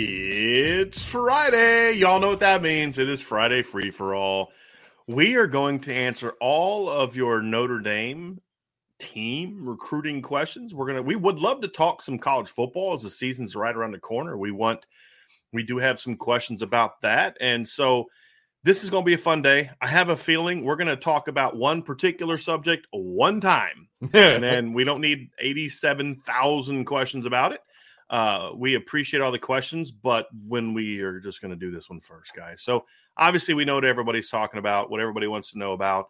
It's Friday. Y'all know what that means. It is Friday free for all. We are going to answer all of your Notre Dame team recruiting questions. We're going to we would love to talk some college football as the season's right around the corner. We want we do have some questions about that. And so this is going to be a fun day. I have a feeling we're going to talk about one particular subject one time. and then we don't need 87,000 questions about it. Uh, we appreciate all the questions, but when we are just going to do this one first, guys. So obviously, we know what everybody's talking about, what everybody wants to know about.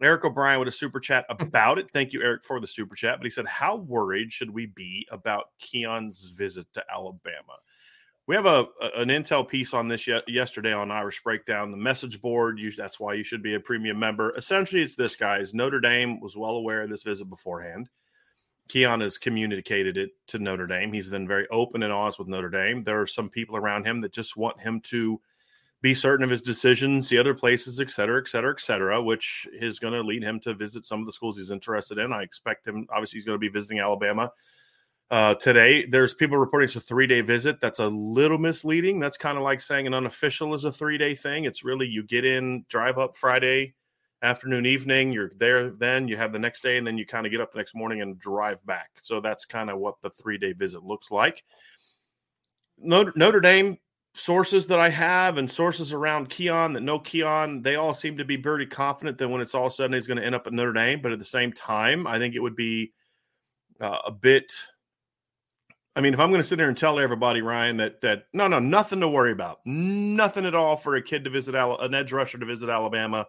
Eric O'Brien with a super chat about it. Thank you, Eric, for the super chat. But he said, How worried should we be about Keon's visit to Alabama? We have a, an intel piece on this ye- yesterday on Irish Breakdown, the message board. You, that's why you should be a premium member. Essentially, it's this, guys. Notre Dame was well aware of this visit beforehand. Keon has communicated it to Notre Dame. He's been very open and honest with Notre Dame. There are some people around him that just want him to be certain of his decisions, the other places, et cetera, et cetera, et cetera, which is going to lead him to visit some of the schools he's interested in. I expect him, obviously, he's going to be visiting Alabama uh, today. There's people reporting it's a three day visit. That's a little misleading. That's kind of like saying an unofficial is a three day thing. It's really you get in, drive up Friday, afternoon, evening. You're there then, you have the next day, and then you kind of get up the next morning and drive back. So that's kind of what the three day visit looks like. Notre, Notre Dame sources that I have and sources around Keon that know Keon, they all seem to be pretty confident that when it's all sudden he's going to end up at Notre Dame. But at the same time, I think it would be uh, a bit. I mean, if I'm going to sit there and tell everybody, Ryan, that that no, no, nothing to worry about, nothing at all for a kid to visit an edge rusher to visit Alabama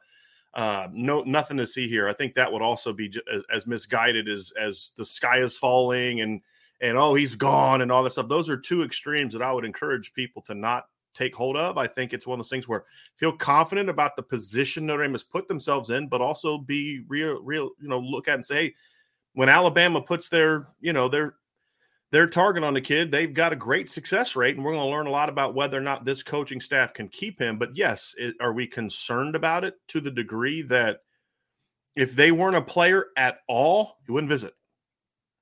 uh, no, nothing to see here. I think that would also be as, as, misguided as as the sky is falling and and oh he's gone and all that stuff. Those are two extremes that I would encourage people to not take hold of. I think it's one of those things where feel confident about the position Notre Dame has put themselves in, but also be real, real, you know, look at and say, hey, when Alabama puts their, you know, their their target on the kid. They've got a great success rate, and we're going to learn a lot about whether or not this coaching staff can keep him. But yes, it, are we concerned about it to the degree that if they weren't a player at all, you wouldn't visit,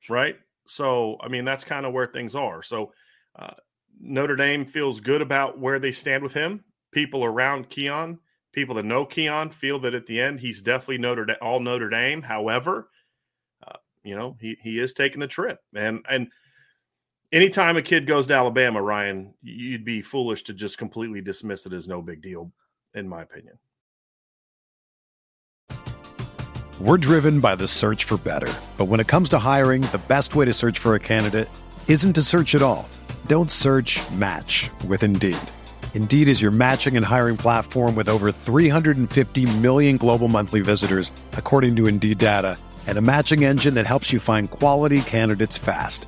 right? So, I mean, that's kind of where things are. So, uh, Notre Dame feels good about where they stand with him. People around Keon, people that know Keon, feel that at the end he's definitely Notre Dame, all Notre Dame. However, uh, you know he he is taking the trip, and and anytime a kid goes to Alabama, Ryan, you'd be foolish to just completely dismiss it as no big deal, in my opinion. We're driven by the search for better. But when it comes to hiring, the best way to search for a candidate isn't to search at all. Don't search match with Indeed. Indeed is your matching and hiring platform with over 350 million global monthly visitors, according to Indeed data, and a matching engine that helps you find quality candidates fast.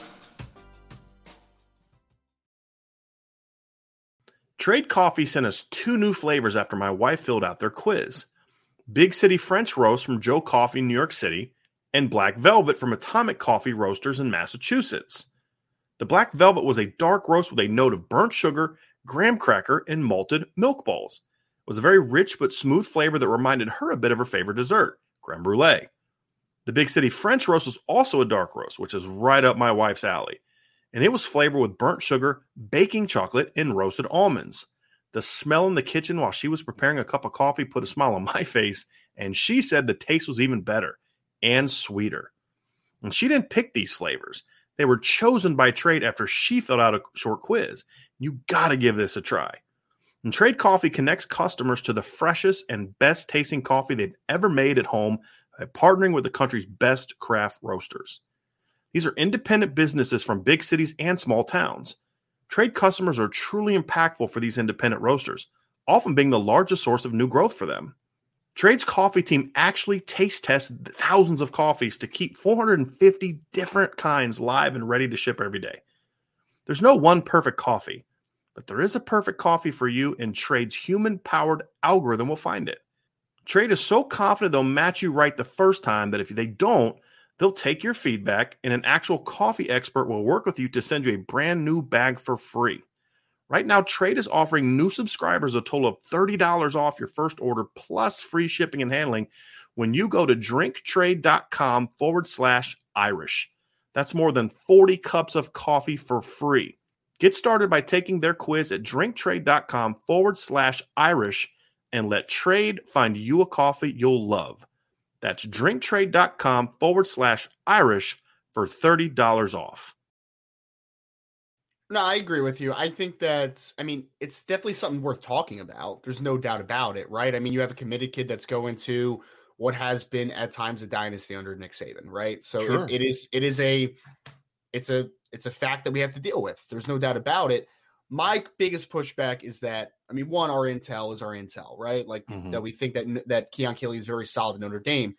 Trade Coffee sent us two new flavors after my wife filled out their quiz Big City French Roast from Joe Coffee, in New York City, and Black Velvet from Atomic Coffee Roasters in Massachusetts. The Black Velvet was a dark roast with a note of burnt sugar, graham cracker, and malted milk balls. It was a very rich but smooth flavor that reminded her a bit of her favorite dessert, creme brulee. The Big City French roast was also a dark roast, which is right up my wife's alley. And it was flavored with burnt sugar, baking chocolate, and roasted almonds. The smell in the kitchen while she was preparing a cup of coffee put a smile on my face, and she said the taste was even better and sweeter. And she didn't pick these flavors. They were chosen by Trade after she filled out a short quiz. You got to give this a try. And Trade Coffee connects customers to the freshest and best tasting coffee they've ever made at home by partnering with the country's best craft roasters. These are independent businesses from big cities and small towns. Trade customers are truly impactful for these independent roasters, often being the largest source of new growth for them. Trade's coffee team actually taste tests thousands of coffees to keep 450 different kinds live and ready to ship every day. There's no one perfect coffee, but there is a perfect coffee for you, and Trade's human powered algorithm will find it. Trade is so confident they'll match you right the first time that if they don't, they'll take your feedback and an actual coffee expert will work with you to send you a brand new bag for free. Right now, Trade is offering new subscribers a total of $30 off your first order plus free shipping and handling when you go to drinktrade.com forward slash Irish. That's more than 40 cups of coffee for free. Get started by taking their quiz at drinktrade.com forward slash Irish and let Trade find you a coffee you'll love. That's drinktrade.com forward slash Irish for $30 off. No, I agree with you. I think that I mean it's definitely something worth talking about. There's no doubt about it, right? I mean, you have a committed kid that's going to what has been at times a dynasty under Nick Saban, right? So sure. it, it is it is a it's a it's a fact that we have to deal with. There's no doubt about it. My biggest pushback is that I mean, one, our intel is our intel, right? Like mm-hmm. that we think that that Keon Keeley is very solid in Notre Dame.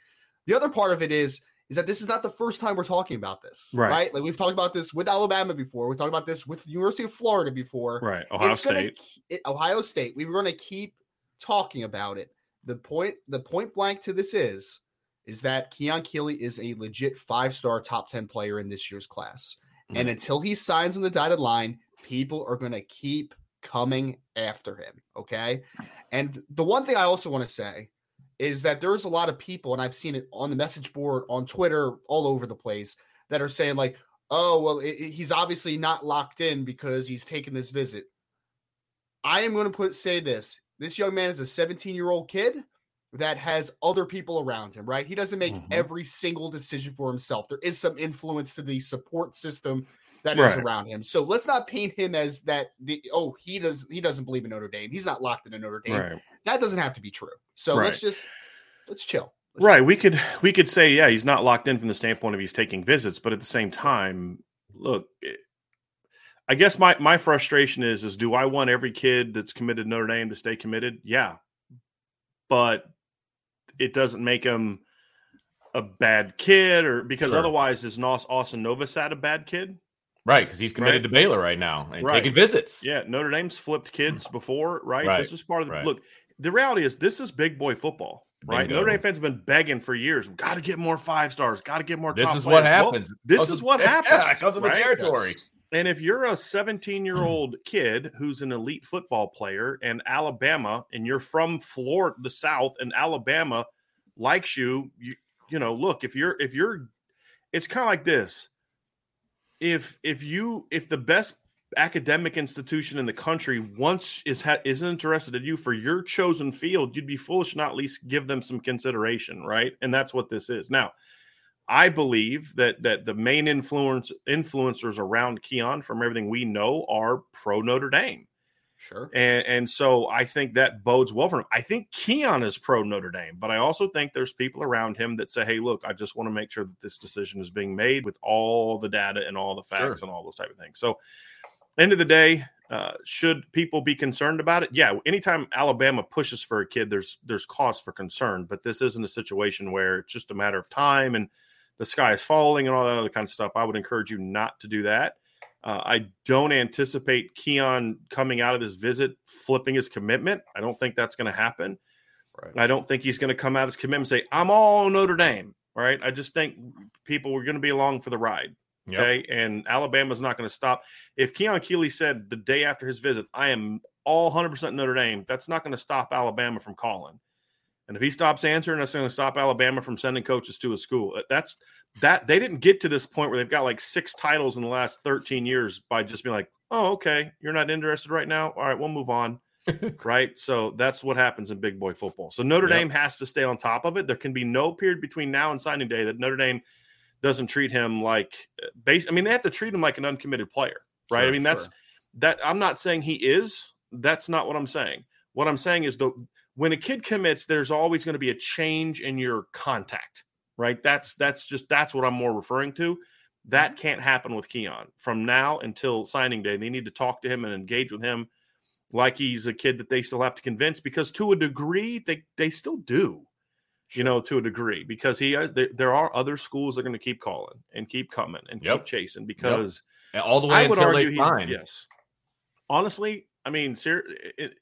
The other part of it is is that this is not the first time we're talking about this, right? right? Like we've talked about this with Alabama before. We talked about this with the University of Florida before, right? Ohio it's State, gonna, Ohio State. We are going to keep talking about it. The point, the point blank to this is, is that Keon Keeley is a legit five star top ten player in this year's class, mm-hmm. and until he signs on the dotted line, people are going to keep coming after him. Okay, and the one thing I also want to say is that there's a lot of people, and I've seen it on the message board, on Twitter, all over the place, that are saying, like, oh, well, it, it, he's obviously not locked in because he's taken this visit. I am going to put say this this young man is a 17 year old kid that has other people around him, right? He doesn't make mm-hmm. every single decision for himself. There is some influence to the support system that right. is around him. So let's not paint him as that. The, oh, he does. He doesn't believe in Notre Dame. He's not locked into Notre Dame. Right. That doesn't have to be true. So right. let's just let's chill. Let's right. Chill. We could we could say yeah, he's not locked in from the standpoint of he's taking visits, but at the same time, look. It, I guess my my frustration is is do I want every kid that's committed Notre Dame to stay committed? Yeah, but it doesn't make him a bad kid, or because sure. otherwise is Austin Novosad a bad kid? Right, because he's committed right. to Baylor right now and right. taking visits. Yeah, Notre Dame's flipped kids mm. before, right? right. This is part of the look. The reality is, this is big boy football, right? Bingo. Notre Dame fans have been begging for years. Got to get more five stars. Got to get more. This is players. what happens. Well, this is what happens. Yeah, it comes with the territory. And if you're a 17 year old kid who's an elite football player and Alabama, and you're from Florida, the South, and Alabama likes you, you, you know, look, if you're, if you're, it's kind of like this if if you if the best academic institution in the country once is ha- is interested in you for your chosen field, you'd be foolish not least give them some consideration, right? And that's what this is. Now, I believe that that the main influence influencers around Keon, from everything we know, are pro Notre Dame. Sure. And and so I think that bodes well for him. I think Keon is pro Notre Dame, but I also think there's people around him that say, "Hey, look, I just want to make sure that this decision is being made with all the data and all the facts sure. and all those type of things." So, end of the day, uh, should people be concerned about it? Yeah. Anytime Alabama pushes for a kid, there's there's cause for concern. But this isn't a situation where it's just a matter of time and the sky is falling and all that other kind of stuff. I would encourage you not to do that. Uh, I don't anticipate Keon coming out of this visit flipping his commitment. I don't think that's going to happen. Right. I don't think he's going to come out of this commitment and say, I'm all Notre Dame. Right. I just think people were going to be along for the ride. Okay. Yep. And Alabama's not going to stop. If Keon Keeley said the day after his visit, I am all 100% Notre Dame, that's not going to stop Alabama from calling. And if he stops answering, that's going to stop Alabama from sending coaches to a school. That's that they didn't get to this point where they've got like six titles in the last 13 years by just being like, oh, okay, you're not interested right now. All right, we'll move on. right. So that's what happens in big boy football. So Notre yep. Dame has to stay on top of it. There can be no period between now and signing day that Notre Dame doesn't treat him like uh, base. I mean, they have to treat him like an uncommitted player, right? Sure, I mean, that's sure. that I'm not saying he is. That's not what I'm saying. What I'm saying is the when a kid commits, there's always going to be a change in your contact right? That's that's just that's what I'm more referring to. That mm-hmm. can't happen with Keon from now until signing day. They need to talk to him and engage with him like he's a kid that they still have to convince because to a degree they they still do. Sure. You know, to a degree, because he there, there are other schools that are going to keep calling and keep coming and yep. keep chasing because yep. all the way I would until they sign. Yes, honestly, I mean, ser- it,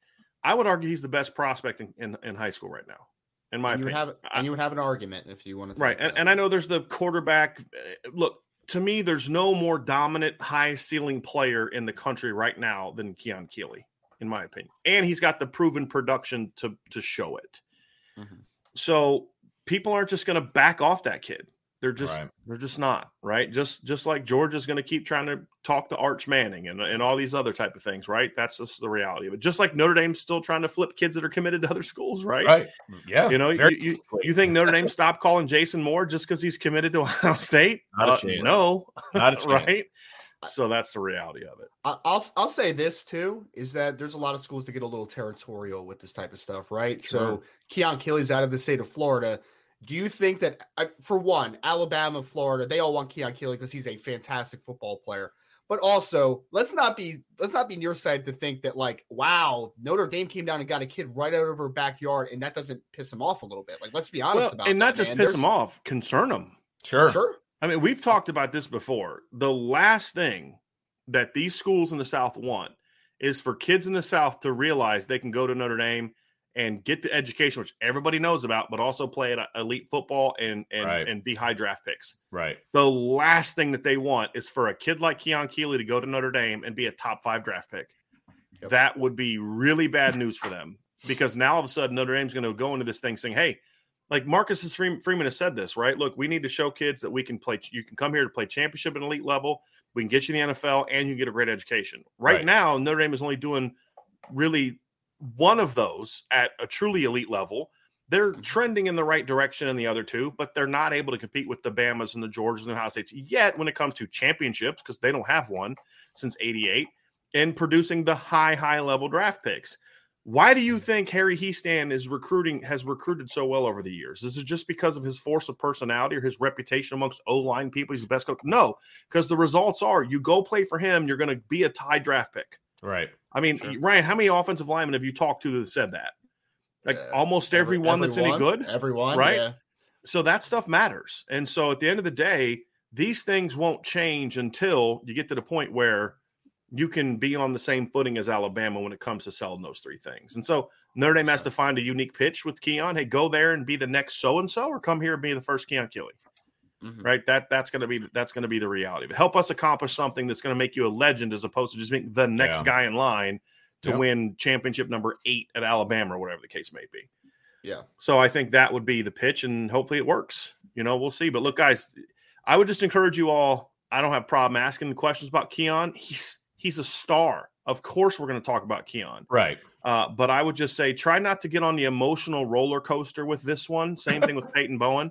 I would argue he's the best prospect in, in, in high school right now in my you opinion. Would have, and you would have an argument if you wanted to. Right. And, and, I know there's the quarterback. Eh, look, to me, there's no more dominant, high ceiling player in the country right now than Keon Keeley, in my opinion. And he's got the proven production to, to show it. Mm-hmm. So people aren't just going to back off that kid. They're just right. they're just not right. Just just like Georgia's going to keep trying to talk to Arch Manning and, and all these other type of things, right? That's just the reality of it. Just like Notre Dame's still trying to flip kids that are committed to other schools, right? Right. Yeah. You know, you, you, you, think Notre Dame stopped calling Jason Moore just because he's committed to Ohio State? Not uh, a chance. No, not a chance. right. So that's the reality of it. I'll I'll say this too is that there's a lot of schools that get a little territorial with this type of stuff, right? Sure. So Keon Keeley's out of the state of Florida do you think that, for one, Alabama, Florida, they all want Keon Keeley because he's a fantastic football player. But also, let's not be let's not be near nearsighted to think that like, wow, Notre Dame came down and got a kid right out of her backyard, and that doesn't piss him off a little bit. Like, let's be honest well, about and that, not just man. piss There's... him off, concern him. Sure, sure. I mean, we've talked about this before. The last thing that these schools in the South want is for kids in the South to realize they can go to Notre Dame and get the education, which everybody knows about, but also play at uh, elite football and and, right. and be high draft picks. Right. The last thing that they want is for a kid like Keon Keeley to go to Notre Dame and be a top five draft pick. Yep. That would be really bad news for them because now all of a sudden Notre Dame's going to go into this thing saying, "Hey, like Marcus Freeman has said this, right? Look, we need to show kids that we can play. You can come here to play championship at elite level. We can get you in the NFL, and you get a great education. Right, right. now, Notre Dame is only doing really one of those at a truly elite level. They're mm-hmm. trending in the right direction in the other two, but they're not able to compete with the Bamas and the Georgias and the Ohio States yet when it comes to championships because they don't have one since 88 and producing the high, high level draft picks. Why do you mm-hmm. think Harry Hiestand is recruiting has recruited so well over the years? Is it just because of his force of personality or his reputation amongst O line people? He's the best coach. No, because the results are you go play for him, you're going to be a high draft pick. Right. I mean, sure. Ryan, how many offensive linemen have you talked to that said that? Like uh, almost everyone every, that's any good. Everyone, right? Yeah. So that stuff matters. And so at the end of the day, these things won't change until you get to the point where you can be on the same footing as Alabama when it comes to selling those three things. And so Notre Dame has to find a unique pitch with Keon. Hey, go there and be the next so and so, or come here and be the first Keon Keeley. Mm-hmm. Right. That that's gonna be that's gonna be the reality. But help us accomplish something that's gonna make you a legend as opposed to just being the next yeah. guy in line to yep. win championship number eight at Alabama or whatever the case may be. Yeah. So I think that would be the pitch, and hopefully it works. You know, we'll see. But look, guys, I would just encourage you all. I don't have a problem asking questions about Keon. He's he's a star. Of course, we're going to talk about Keon. Right. Uh, but I would just say try not to get on the emotional roller coaster with this one. Same thing with Peyton Bowen.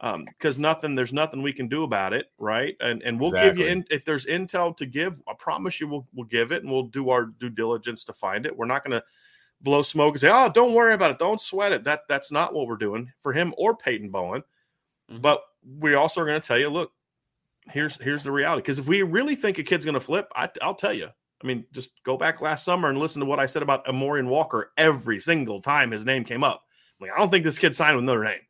Because um, nothing there's nothing we can do about it, right? And and we'll exactly. give you in, if there's intel to give, I promise you we'll we'll give it and we'll do our due diligence to find it. We're not going to blow smoke and say, "Oh, don't worry about it, don't sweat it." That that's not what we're doing for him or Peyton Bowen. Mm-hmm. But we also are going to tell you, look, here's here's the reality. Because if we really think a kid's going to flip, I, i'll tell you. I mean, just go back last summer and listen to what I said about Amorion Walker every single time his name came up. Like, I don't think this kid signed with Notre Dame,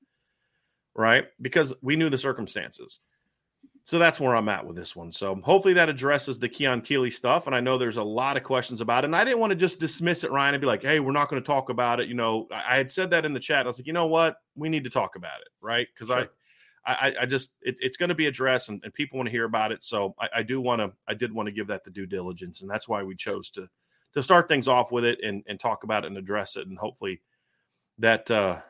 right? Because we knew the circumstances. So that's where I'm at with this one. So hopefully that addresses the Keon Keeley stuff. And I know there's a lot of questions about it. And I didn't want to just dismiss it, Ryan, and be like, hey, we're not going to talk about it. You know, I had said that in the chat. I was like, you know what? We need to talk about it, right? Because sure. I, I, I just it, it's going to be addressed and, and, people want to hear about it. So I, I do want to I did want to give that the due diligence, and that's why we chose to to start things off with it and, and talk about it and address it, and hopefully that uh,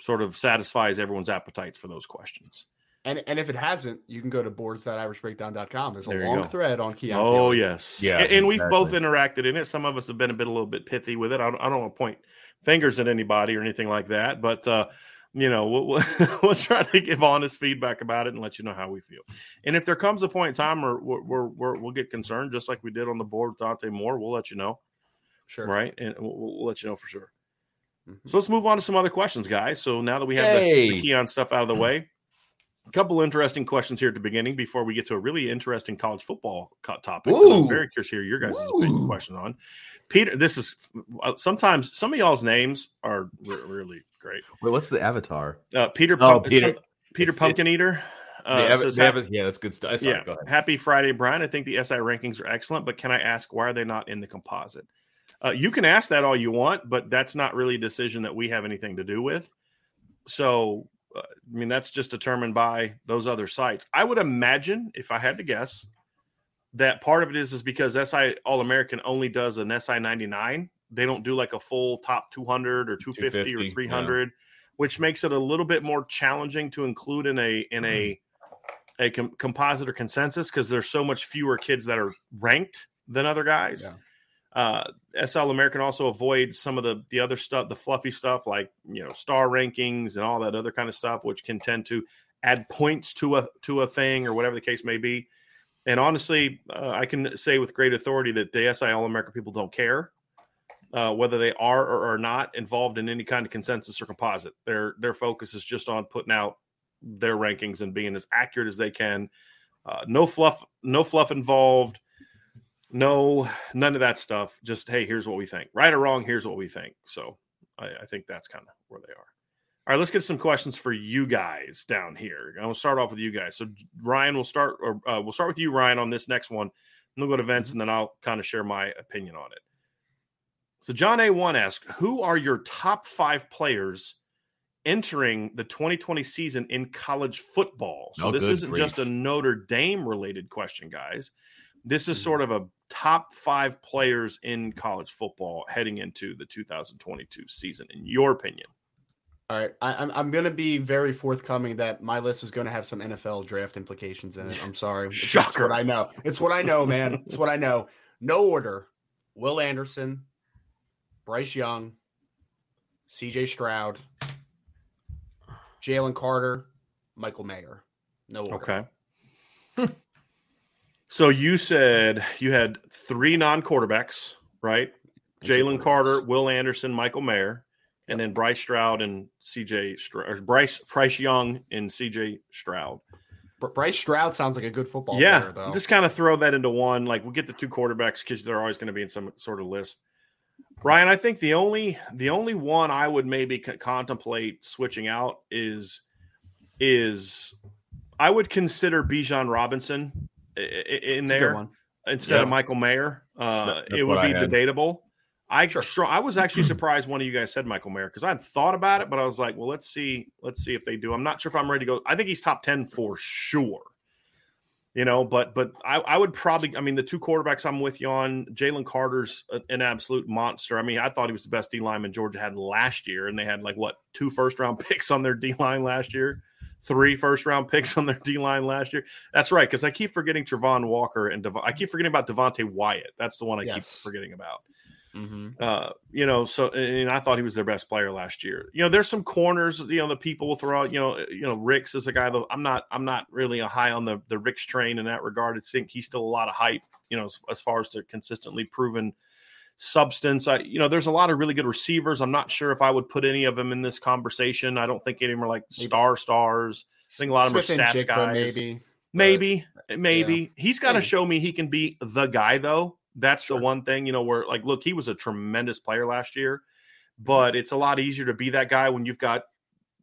sort of satisfies everyone's appetites for those questions. And and if it hasn't, you can go to boards.irishbreakdown.com. There's a there long thread on Keon. Oh, yes. Yeah. And, and we've both interacted in it. Some of us have been a bit a little bit pithy with it. I don't, I don't want to point fingers at anybody or anything like that, but uh, you know, we'll, we'll, we'll, try to give honest feedback about it and let you know how we feel. And if there comes a point in time where we're, we're, we'll get concerned, just like we did on the board with Dante Moore, we'll let you know. Sure. Right. And we'll, we'll let you know for sure. Mm-hmm. So let's move on to some other questions, guys. So now that we have hey. the, the Keon stuff out of the way, a couple interesting questions here at the beginning before we get to a really interesting college football topic. I'm very curious to hear your guys' opinion question on. Peter, this is uh, sometimes some of y'all's names are re- really great. Wait, what's the avatar? Uh, Peter, oh, Peter, some, Peter Pumpkin it, Eater. Uh, says, yeah, that's good stuff. Yeah, happy Friday, Brian. I think the SI rankings are excellent, but can I ask why are they not in the composite? Uh, you can ask that all you want, but that's not really a decision that we have anything to do with. So uh, I mean, that's just determined by those other sites. I would imagine, if I had to guess, that part of it is is because SI All American only does an SI 99. They don't do like a full top 200 or 250, 250 or 300, yeah. which makes it a little bit more challenging to include in a in a mm-hmm. a com- composite or consensus because there's so much fewer kids that are ranked than other guys. Yeah. Uh, SL American also avoids some of the the other stuff, the fluffy stuff like you know star rankings and all that other kind of stuff, which can tend to add points to a to a thing or whatever the case may be. And honestly, uh, I can say with great authority that the SI All American people don't care uh, whether they are or are not involved in any kind of consensus or composite. Their their focus is just on putting out their rankings and being as accurate as they can. Uh, no fluff, no fluff involved. No, none of that stuff. Just hey, here's what we think. Right or wrong, here's what we think. So I, I think that's kind of where they are. All right, let's get some questions for you guys down here. I'm gonna start off with you guys. So Ryan, we'll start, or uh, we'll start with you, Ryan, on this next one. And we'll go to Vince, mm-hmm. and then I'll kind of share my opinion on it. So John A. One asks, who are your top five players entering the 2020 season in college football? So oh, this isn't grief. just a Notre Dame related question, guys. This is mm-hmm. sort of a top five players in college football heading into the 2022 season, in your opinion. All right, I, am I'm, I'm going to be very forthcoming that my list is going to have some NFL draft implications in it. I'm sorry, it's, Shocker. It's what I know. It's what I know, man. it's what I know. No order: Will Anderson, Bryce Young, C.J. Stroud, Jalen Carter, Michael Mayer. No order. Okay. So you said you had three non-quarterbacks, right? Jalen Carter, Will Anderson, Michael Mayer, and then Bryce Stroud and CJ Stroud, Bryce Bryce Young and CJ Stroud. Bryce Stroud sounds like a good football yeah, player, though. Just kind of throw that into one. Like we'll get the two quarterbacks because they're always going to be in some sort of list. Ryan, I think the only the only one I would maybe contemplate switching out is is I would consider Bijan Robinson in That's there instead yeah. of Michael Mayer. Uh, it would be debatable. I sure. I was actually surprised one of you guys said Michael Mayer because I had thought about it, but I was like, well, let's see, let's see if they do. I'm not sure if I'm ready to go. I think he's top ten for sure. You know, but but I, I would probably. I mean, the two quarterbacks I'm with you on. Jalen Carter's an absolute monster. I mean, I thought he was the best D lineman Georgia had last year, and they had like what two first round picks on their D line last year three first round picks on their D line last year. That's right, because I keep forgetting Travon Walker and Dev- I keep forgetting about Devonte Wyatt. That's the one I yes. keep forgetting about. Mm-hmm. Uh, you know, so and I thought he was their best player last year. You know, there's some corners. You know, the people will throw out. You know, you know, Ricks is a guy that I'm not. I'm not really a high on the the Ricks train in that regard. I think he's still a lot of hype. You know, as, as far as to consistently proven substance. I, you know, there's a lot of really good receivers. I'm not sure if I would put any of them in this conversation. I don't think any of them are like star stars. I think a lot of them are stats guys. Maybe, maybe, but, maybe. Yeah. He's got to show me he can be the guy though. That's sure. the one thing, you know, where like, look, he was a tremendous player last year, but it's a lot easier to be that guy when you've got,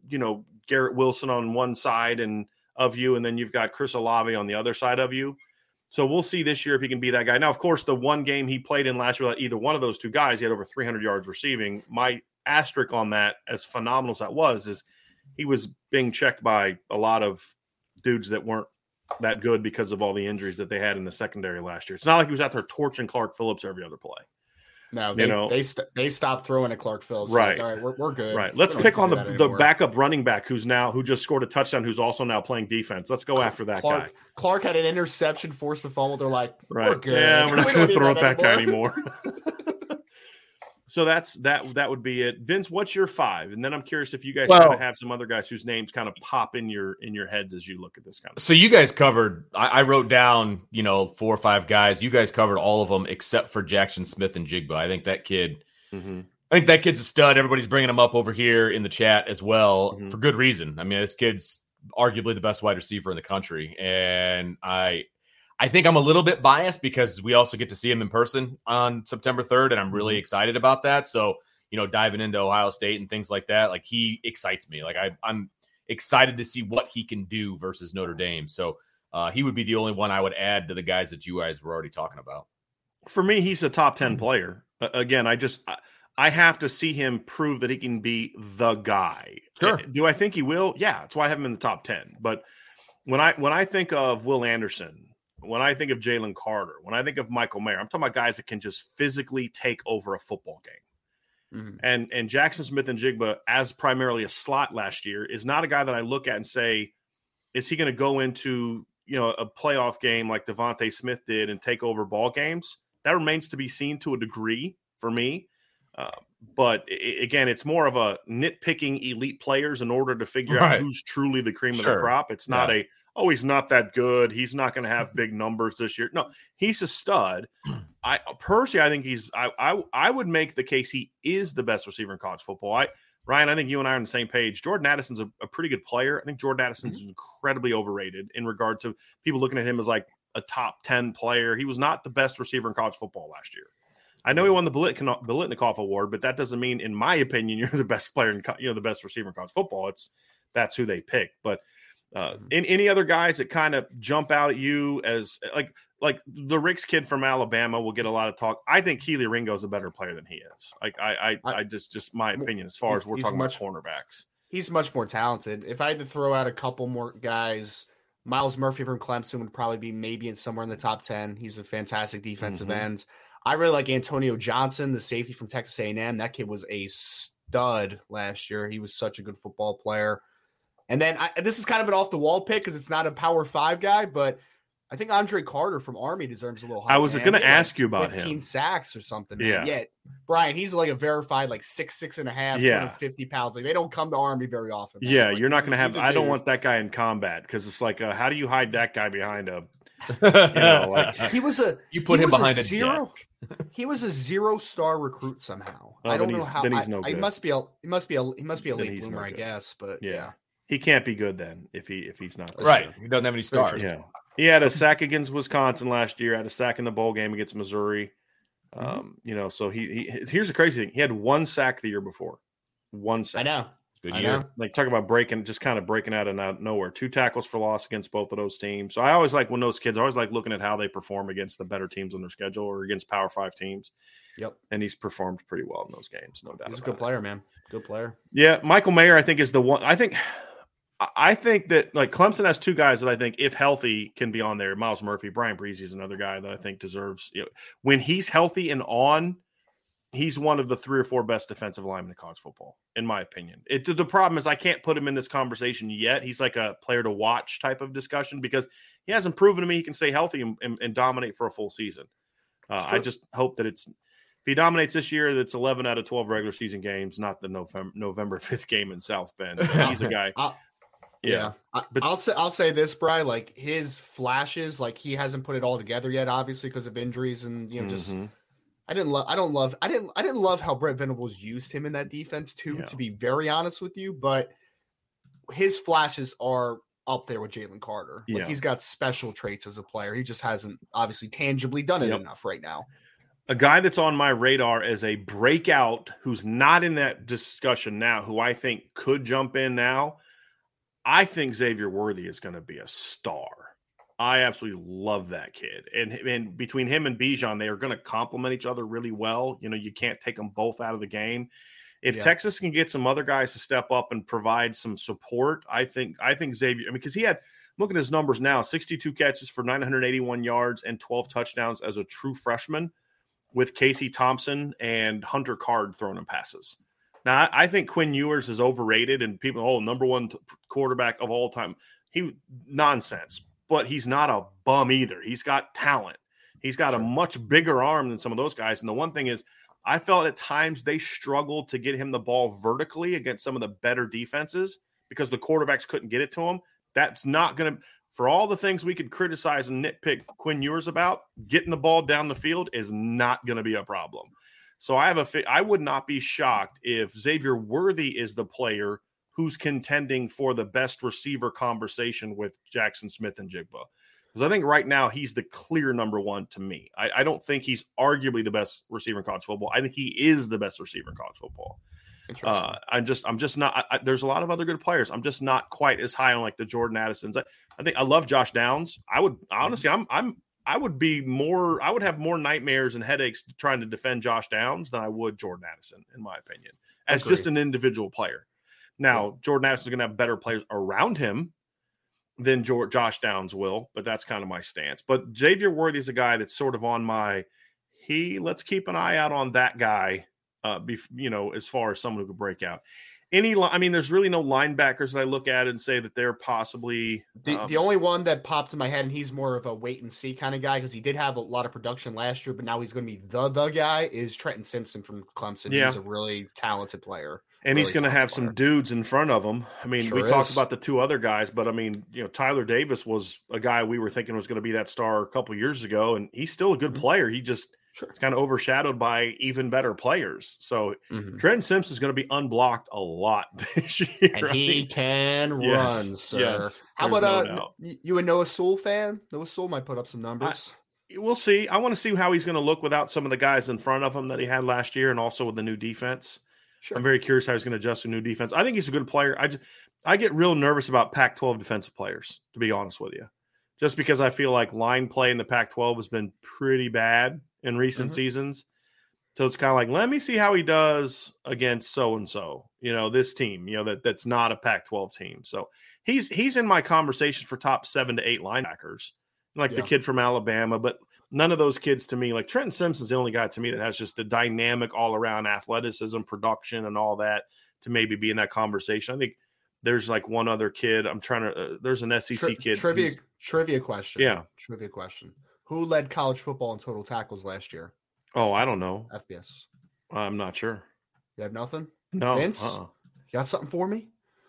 you know, Garrett Wilson on one side and of you, and then you've got Chris Olave on the other side of you. So we'll see this year if he can be that guy. Now, of course, the one game he played in last year, either one of those two guys, he had over 300 yards receiving. My asterisk on that, as phenomenal as that was, is he was being checked by a lot of dudes that weren't that good because of all the injuries that they had in the secondary last year. It's not like he was out there torching Clark Phillips every other play. No, they, you know, they st- they stopped throwing at Clark Phillips. Right, like, all right, we're, we're good. Right, let's pick on the, the backup running back who's now who just scored a touchdown, who's also now playing defense. Let's go Clark, after that Clark, guy. Clark had an interception, forced the fumble. They're like, right, we're good. Yeah, we're not going to throw at that, that guy anymore. So that's that. That would be it. Vince, what's your five? And then I'm curious if you guys well, kind of have some other guys whose names kind of pop in your in your heads as you look at this kind of. So you guys covered. I, I wrote down, you know, four or five guys. You guys covered all of them except for Jaxon Smith-Njigba. I think that kid. Mm-hmm. I think that kid's a stud. Everybody's bringing him up over here in the chat as well mm-hmm. for good reason. I mean, this kid's arguably the best wide receiver in the country, and I I think I'm a little bit biased because we also get to see him in person on September 3rd, and I'm really mm-hmm. excited about that. So, you know, diving into Ohio State and things like that, like he excites me. Like I, I'm excited to see what he can do versus Notre Dame. So uh, he would be the only one I would add to the guys that you guys were already talking about. For me, he's a top 10 mm-hmm. player. Uh, again, I just, I, I have to see him prove that he can be the guy. Sure. Do I think he will? Yeah, that's why I have him in the top 10. But when I when I think of Will Anderson, when I think of Jalen Carter, when I think of Michael Mayer, I'm talking about guys that can just physically take over a football game. Mm-hmm. And and Jaxon Smith-Njigba, as primarily a slot last year, is not a guy that I look at and say, is he going to go into you know a playoff game like DeVonta Smith did and take over ball games? That remains to be seen to a degree for me. Uh, but it, again, it's more of a nitpicking elite players in order to figure right. out who's truly the cream sure. of the crop. It's not yeah. a oh, he's not that good. He's not going to have big numbers this year. No, he's a stud. I personally, I think he's. I, I I would make the case he is the best receiver in college football. I Ryan, I think you and I are on the same page. Jordan Addison's a, a pretty good player. I think Jordan Addison's mm-hmm. incredibly overrated in regard to people looking at him as like a top ten player. He was not the best receiver in college football last year. I know he won the Biletnikoff Award, but that doesn't mean, in my opinion, you're the best player in you know the best receiver in college football. It's that's who they picked. But uh, mm-hmm. in, any other guys that kind of jump out at you as like like the Ricks kid from Alabama will get a lot of talk. I think Kelee Ringo is a better player than he is. Like I I, I just just my opinion as far as we're talking much, about cornerbacks. He's much more talented. If I had to throw out a couple more guys, Myles Murphy from Clemson would probably be maybe in somewhere in the top ten. He's a fantastic defensive mm-hmm. end. I really like Antonio Johnson, the safety from Texas A&M. That kid was a stud last year. He was such a good football player. And then I, this is kind of an off the wall pick because it's not a power five guy, but I think Andre Carter from Army deserves a little. I was going to ask like you about 15 him. sacks or something. Yeah. Yeah. Brian, he's like a verified like six, six and a half, yeah. 50 pounds. Like they don't come to Army very often. Man. Yeah. Like, you're not going to have, I don't want that guy in combat because it's like, uh, how do you hide that guy behind a, you know, like, he was a, you put him behind a, zero. he was a zero star recruit somehow. Oh, I don't know how. Then he's no I, good. He must be a, he must be a, he must be a late bloomer, no I guess. But yeah. yeah. He can't be good then if he if he's not right. He doesn't have any stars. Yeah, he had a sack against Wisconsin last year. Had a sack in the bowl game against Missouri. Mm-hmm. Um, you know, so he, he here's the crazy thing: he had one sack the year before. One sack. I know. Good I year. Know. Like talk about breaking, just kind of breaking out of nowhere. Two tackles for loss against both of those teams. So I always like when those kids. I always like looking at how they perform against the better teams on their schedule or against Power Five teams. Yep. And he's performed pretty well in those games, no doubt. He's a good it. player, man. Good player. Yeah, Michael Mayer, I think, is the one. I think I think that like Clemson has two guys that I think, if healthy, can be on there. Myles Murphy, Bryan Bresee is another guy that I think deserves. You know, when he's healthy and on, he's one of the three or four best defensive linemen in college football, in my opinion. It, the problem is I can't put him in this conversation yet. He's like a player to watch type of discussion because he hasn't proven to me he can stay healthy and, and, and dominate for a full season. Uh, I just hope that it's if he dominates this year, that's 11 out of 12 regular season games, not the November November 5th game in South Bend. He's a guy. Yeah. yeah. But I'll say I'll say this, Bry. Like his flashes, like he hasn't put it all together yet, obviously because of injuries and you know just. Mm-hmm. I didn't love. I don't love. I didn't. I didn't love how Brent Venables used him in that defense too. Yeah. To be very honest with you, but his flashes are up there with Jalen Carter. Like yeah. he's got special traits as a player. He just hasn't obviously tangibly done it yep. enough right now a guy that's on my radar as a breakout who's not in that discussion now, who I think could jump in now. I think Xavier Worthy is going to be a star. I absolutely love that kid. And, and between him and Bijan, they are going to complement each other really well. You know, you can't take them both out of the game. If yeah. Texas can get some other guys to step up and provide some support, I think I think Xavier, I mean, because he had look at his numbers now 62 catches for 981 yards and 12 touchdowns as a true freshman with Casey Thompson and Hudson Card throwing him passes. Now, I think Quinn Ewers is overrated, and people, oh, number one t- quarterback of all time. He nonsense, but he's not a bum either. He's got talent. He's got sure. a much bigger arm than some of those guys. And the one thing is, I felt at times they struggled to get him the ball vertically against some of the better defenses because the quarterbacks couldn't get it to him. That's not going to for all the things we could criticize and nitpick Quinn Ewers about, getting the ball down the field is not going to be a problem. So I have a I would not be shocked if Xavier Worthy is the player who's contending for the best receiver conversation with Jaxon Smith-Njigba. Because I think right now he's the clear number one to me. I, I, don't think he's arguably the best receiver in college football. I think he is the best receiver in college football. Uh, I'm just, I'm just not. I, I, there's a lot of other good players. I'm just not quite as high on like the Jordan Addisons. I, I think I love Josh Downs. I would mm-hmm. honestly, I'm, I'm, I would be more. I would have more nightmares and headaches trying to defend Josh Downs than I would Jordan Addison, in my opinion, as Agreed. just an individual player. Now, yeah. Jordan Addison is going to have better players around him than George, Josh Downs will, but that's kind of my stance. But Xavier Worthy is a guy that's sort of on my. He let's keep an eye out on that guy uh, be, you know, as far as someone who could break out. Any, I mean, there's really no linebackers that I look at and say that they're possibly the, um, the only one that popped in my head, and he's more of a wait and see kind of guy because he did have a lot of production last year, but now he's going to be the the guy. Is Trenton Simpson from Clemson? Yeah. He's a really talented player and really he's going to have player. some dudes in front of him. I mean, sure we is. talked about the two other guys, but I mean, you know, Tyler Davis was a guy we were thinking was going to be that star a couple years ago, and he's still a good mm-hmm. player. He just Sure. It's kind of overshadowed by even better players. So mm-hmm. Trenton Simpson is going to be unblocked a lot this year. And he can yes, run, sir. Yes, How about no uh, you a Noah Sewell fan? Noah Sewell might put up some numbers. I, we'll see. I want to see how he's going to look without some of the guys in front of him that he had last year, and also with the new defense. Sure. I'm very curious how he's going to adjust to new defense. I think he's a good player. I just, I get real nervous about Pac-12 defensive players, to be honest with you, just because I feel like line play in the Pac-12 has been pretty bad in recent mm-hmm. seasons. So it's kind of like, let me see how he does against so and so, you know, this team, you know, that that's not a Pac-12 team. So he's he's in my conversation for top seven to eight linebackers, like yeah. the kid from Alabama, but none of those kids to me, like Trenton Simpson's the only guy to me that has just the dynamic all around athleticism, production, and all that to maybe be in that conversation. I think there's like one other kid. I'm trying to. Uh, there's an SEC Tri- kid. Trivia trivia question. Yeah, trivia question. Who led college football in total tackles last year? Oh, I don't know. FBS. I'm not sure. You have nothing? No. Vince, uh-uh. you got something for me?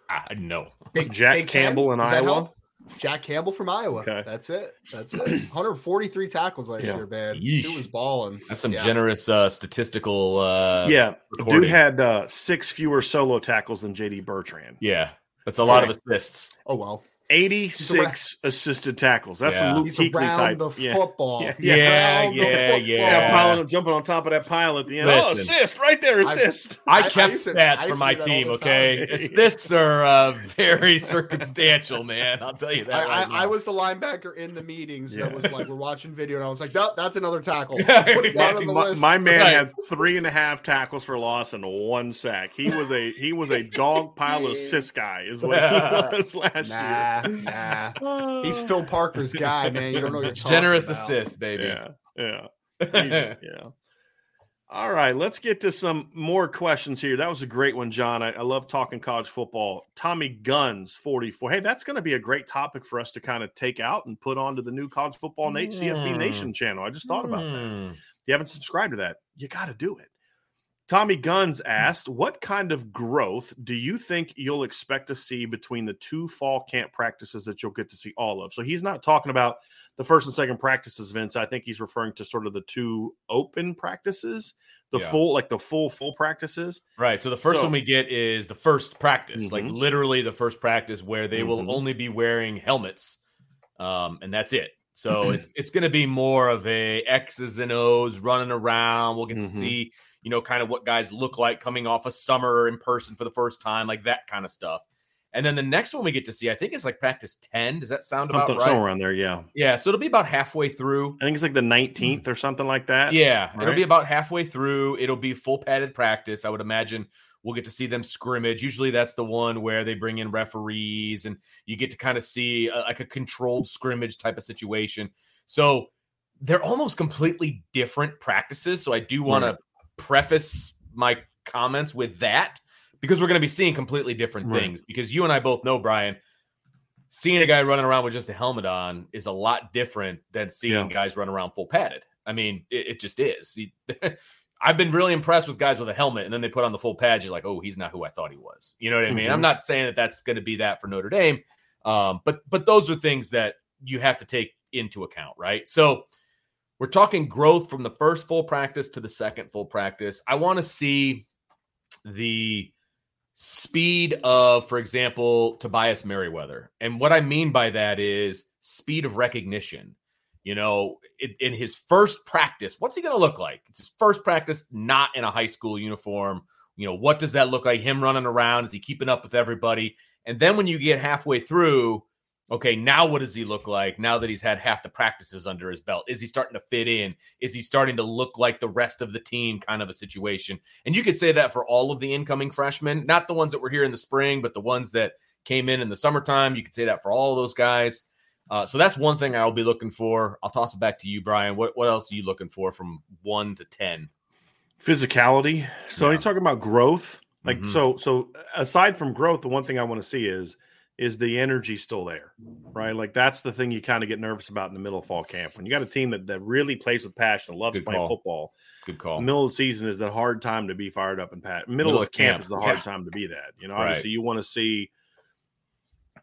Uh, no. Big Jack Big Campbell in Iowa. Jack Campbell from Iowa. Okay. That's it. That's it. 143 tackles last yeah. year, man. Yeesh. He was balling. That's some yeah. generous uh, statistical. Uh, yeah. Recording. Dude had uh, six fewer solo tackles than JD Bertrand. Yeah. That's a lot of assists. Oh, well. 86 assisted tackles. That's yeah. some Luke He's Kuechly type. The football. Yeah, yeah, yeah, yeah, yeah. yeah. Piling, jumping on top of that pile at the end. Oh, Listen, oh, assist right there, assist. I, I kept I stats for my team. Okay, assists are uh, very circumstantial, man. I'll tell you that. I, right I, was the linebacker in the meetings that was like, we're watching video, and I was like, nope, that's another tackle. my, my, man right. had three and a half tackles for loss and one sack. He was a he was a dog pile assist guy, is what he was last nah. year nah. He's Phil Parker's guy, man. You don't know Generous assist, baby. Yeah. Yeah. yeah. All right, let's get to some more questions here. That was a great one, John. I, I love talking college football. Tommy Guns, 44. Hey, that's going to be a great topic for us to kind of take out and put onto the new college football mm. CFB Nation channel. I just thought about that. If you haven't subscribed to that, you got to do it. Tommy Guns asked, What kind of growth do you think you'll expect to see between the two fall camp practices that you'll get to see all of? So he's not talking about the first and second practices, Vince. I think he's referring to sort of the two open practices, the yeah. full, like the full, full practices. Right. So the first so, one we get is the first practice, mm-hmm. like literally the first practice where they mm-hmm. will only be wearing helmets. Um, and that's it. So it's it's going to be more of a X's and O's running around. We'll get mm-hmm. to see you know, kind of what guys look like coming off a summer in person for the first time, like that kind of stuff. And then the next one we get to see, I think it's like practice 10. Does that sound something, about right? Somewhere around there, yeah. Yeah. So it'll be about halfway through. I think it's like the 19th or something like that. Yeah. Right? It'll be about halfway through. It'll be full padded practice. I would imagine we'll get to see them scrimmage. Usually that's the one where they bring in referees and you get to kind of see a, like a controlled scrimmage type of situation. So they're almost completely different practices. So I do want to preface my comments with that because we're going to be seeing completely different right. things. Because you and I both know, Brian, seeing a guy running around with just a helmet on is a lot different than seeing yeah. guys run around full padded. I mean, it, it just is. I've been really impressed with guys with a helmet, and then they put on the full pad. You're like, oh, he's not who I thought he was. You know what I mean? Mm-hmm. I'm not saying that that's going to be that for Notre Dame, um, but but those are things that you have to take into account, right? So we're talking growth from the first full practice to the second full practice. I want to see the speed of, for example, Tobias Merriweather. And what I mean by that is speed of recognition. You know, in, in his first practice, what's he going to look like? It's his first practice, not in a high school uniform. You know, what does that look like? Him running around? Is he keeping up with everybody? And then when you get halfway through, okay, now what does he look like now that he's had half the practices under his belt? Is he starting to fit in? Is he starting to look like the rest of the team kind of a situation? And you could say that for all of the incoming freshmen, not the ones that were here in the spring, but the ones that came in in the summertime. You could say that for all of those guys. Uh, so that's one thing I'll be looking for. I'll toss it back to you, Brian. What what else are you looking for from one to ten? Physicality. So yeah. you're talking about growth. Like mm-hmm. so so aside from growth, the one thing I want to see is is the energy still there, right? Like that's the thing you kind of get nervous about in the middle of fall camp. When you got a team that, that really plays with passion, and loves Good playing call. football. Good call. Middle of the season is the hard time to be fired up and pat. Middle, middle of camp, camp, is the hard yeah. time to be that. You know, right. obviously you want to see.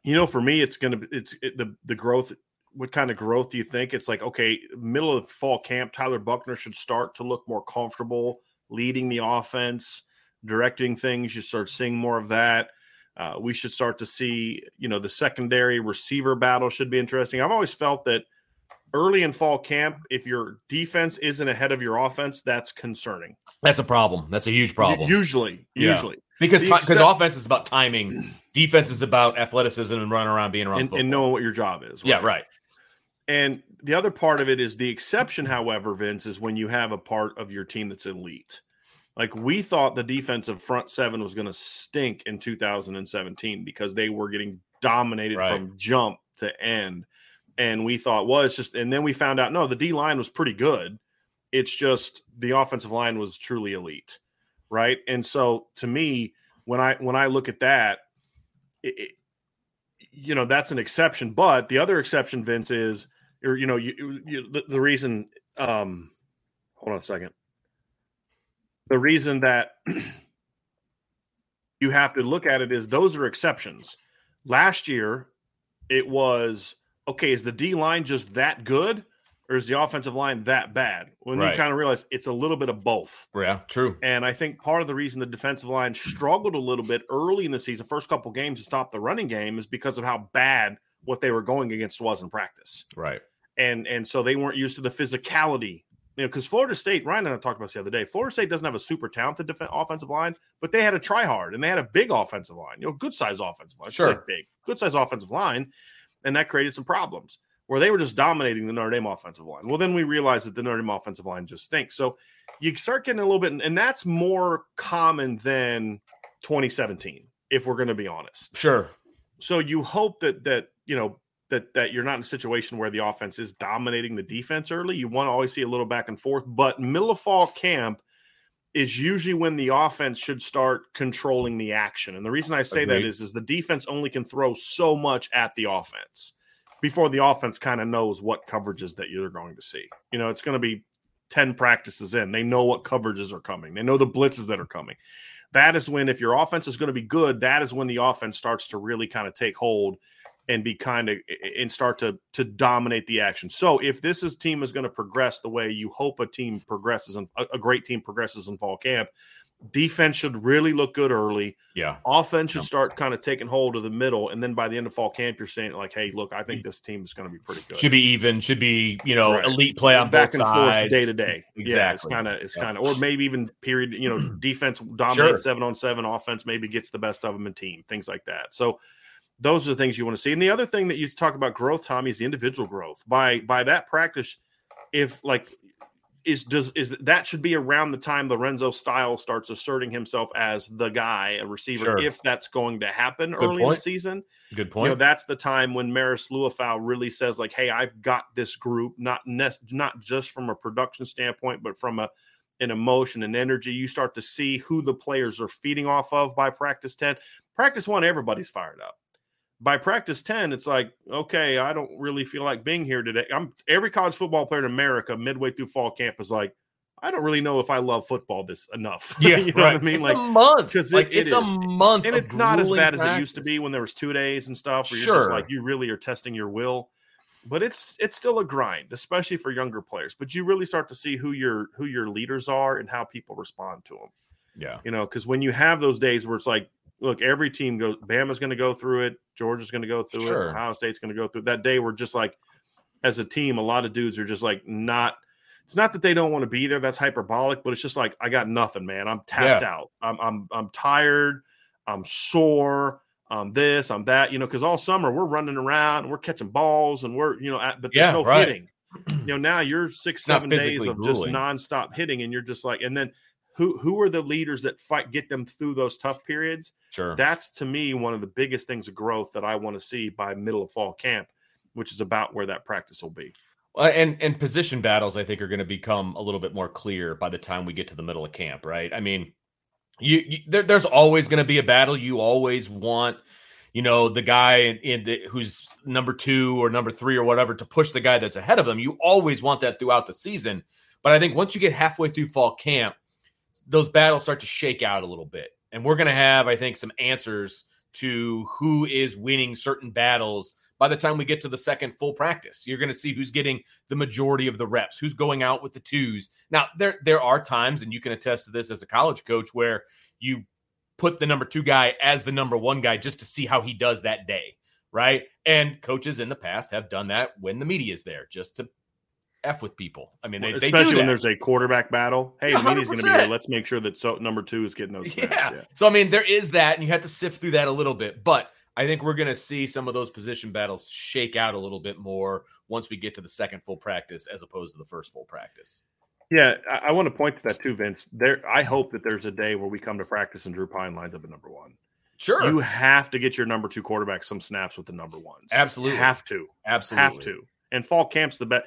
You know, for me, it's gonna it's it, the the growth. What kind of growth do you think? It's like okay, middle of fall camp, Tyler Buchner should start to look more comfortable leading the offense, directing things. You start seeing more of that uh, we should start to see, you know, the secondary receiver battle should be interesting. I've always felt that early in fall camp, if your defense isn't ahead of your offense, that's concerning. That's a problem. That's a huge problem. Usually, usually. Because because offense is about timing, defense is about athleticism and running around, being around, and, and knowing what your job is. Right? Yeah, right. And the other part of it is the exception, however, Vince, is when you have a part of your team that's elite. Like we thought the defensive front seven was going to stink in 2017 because they were getting dominated right. from jump to end. And we thought, well, it's just, and then we found out, no, the D line was pretty good. It's just the offensive line was truly elite. Right. And so to me, when I, when I look at that, it, it, you know, that's an exception. But the other exception, Vince, is, or, you know, you, you the, the reason, um, hold on a second the reason that you have to look at it is those are exceptions. Last year, it was okay, is the D line just that good? Or is the offensive line that bad? When right. you kind of realize it's a little bit of both. Yeah, true. And I think part of the reason the defensive line struggled a little bit early in the season, first couple games to stop the running game, is because of how bad what they were going against was in practice. Right. And and so they weren't used to the physicality you know, because Florida State, Ryan and I talked about this the other day. Florida State doesn't have a super talented defense, offensive line, but they had a try hard and they had a big offensive line, you know, good size offensive line, sure, big, good size offensive line, and that created some problems where they were just dominating the Notre Dame offensive line. Well, then we realized that the Notre Dame offensive line just stinks. So you start getting a little bit, and that's more common than 2017, if we're going to be honest. Sure. So you hope that that you know that that you're not in a situation where the offense is dominating the defense early. You want to always see a little back and forth, but middle of fall camp is usually when the offense should start controlling the action. And the reason I say Agreed. that is is the defense only can throw so much at the offense before the offense kind of knows what coverages that you're going to see. You know, it's going to be 10 practices in. They know what coverages are coming, they know the blitzes that are coming. That is when, if your offense is going to be good, that is when the offense starts to really kind of take hold and be kind of and start to to dominate the action. So if this is team is going to progress the way you hope a team progresses and a, great team progresses in fall camp, defense should really look good early. Yeah. Offense should start kind of taking hold of the middle. And then by the end of fall camp, you're saying, like, hey, look, I think this team is going to be pretty good. Should be even, should be, you know, right. elite play on back and sides. forth day to day. Exactly. Yeah, it's kind of, it's yeah. kind of, or maybe even period, you know, defense dominates sure. seven on seven, offense maybe gets the best of them in team, things like that. So those are the things you want to see. And the other thing that you talk about growth, Tommy, is the individual growth. By by that practice, if like is does is that should be around the time Lorenzo Styles starts asserting himself as the guy, a receiver, sure. if that's going to happen Good early point. in the season. Good point. You know, that's the time when Marist Liufau really says, like, "Hey, I've got this group, not ne- not just from a production standpoint, but from a an emotion and energy. You start to see who the players are feeding off of by practice ten. Practice one, everybody's fired up by practice 10 it's like okay i don't really feel like being here today. I'm every college football player in america midway through fall camp is like i don't really know if i love football this enough. Yeah you know right. what i mean? It's like a month. because like it, it's a month and it's not as bad practice. as it used to be when there was two days and stuff where you're sure. just like you really are testing your will. But it's it's still a grind especially for younger players. But you really start to see who your who your leaders are and how people respond to them yeah. You know because when you have those days where it's like look, every team goes. Bama's going to go through it. Georgia's going to go through sure. it. Ohio State's going to go through it. that day. We're just like, as a team, a lot of dudes are just like not. It's not that they don't want to be there. That's hyperbolic, but it's just like I got nothing, man. I'm tapped yeah. out. I'm I'm I'm tired. I'm sore. I'm this. I'm that. You know, because all summer we're running around and we're catching balls and we're you know, at, but there's yeah, no right. hitting. You know, now you're six seven days of grueling. just nonstop hitting, and you're just like, and then who who are the leaders that fight get them through those tough periods? Sure. That's to me one of the biggest things of growth that i want to see by middle of fall camp which is about where that practice will be. Well, and and position battles i think are going to become a little bit more clear by the time we get to the middle of camp right? I mean you, you there, there's always going to be a battle. You always want you know the guy in, in the, who's number two or number three or whatever to push the guy that's ahead of them. You always want that throughout the season. But i think once you get halfway through fall camp those battles start to shake out a little bit. And we're going to have, I think, some answers to who is winning certain battles by the time we get to the second full practice. You're going to see who's getting the majority of the reps, who's going out with the twos. Now, there there are times, and you can attest to this as a college coach, where you put the number two guy as the number one guy just to see how he does that day, right? And coaches in the past have done that when the media is there, just to f with people. I mean, they, especially they when there's a quarterback battle. Hey, Mini's going to be here. Let's make sure that so number two is getting those. Yeah. yeah. So I mean, there is that, and you have to sift through that a little bit. But I think we're going to see some of those position battles shake out a little bit more once we get to the second full practice, as opposed to the first full practice. Yeah, I, I want to point to that too, Vince. There, I hope that there's a day where we come to practice and Drew Pyne lines up at number one. Sure. You have to get your number two quarterback some snaps with the number ones. Absolutely. Have to. Absolutely. Have to. And fall camp's the best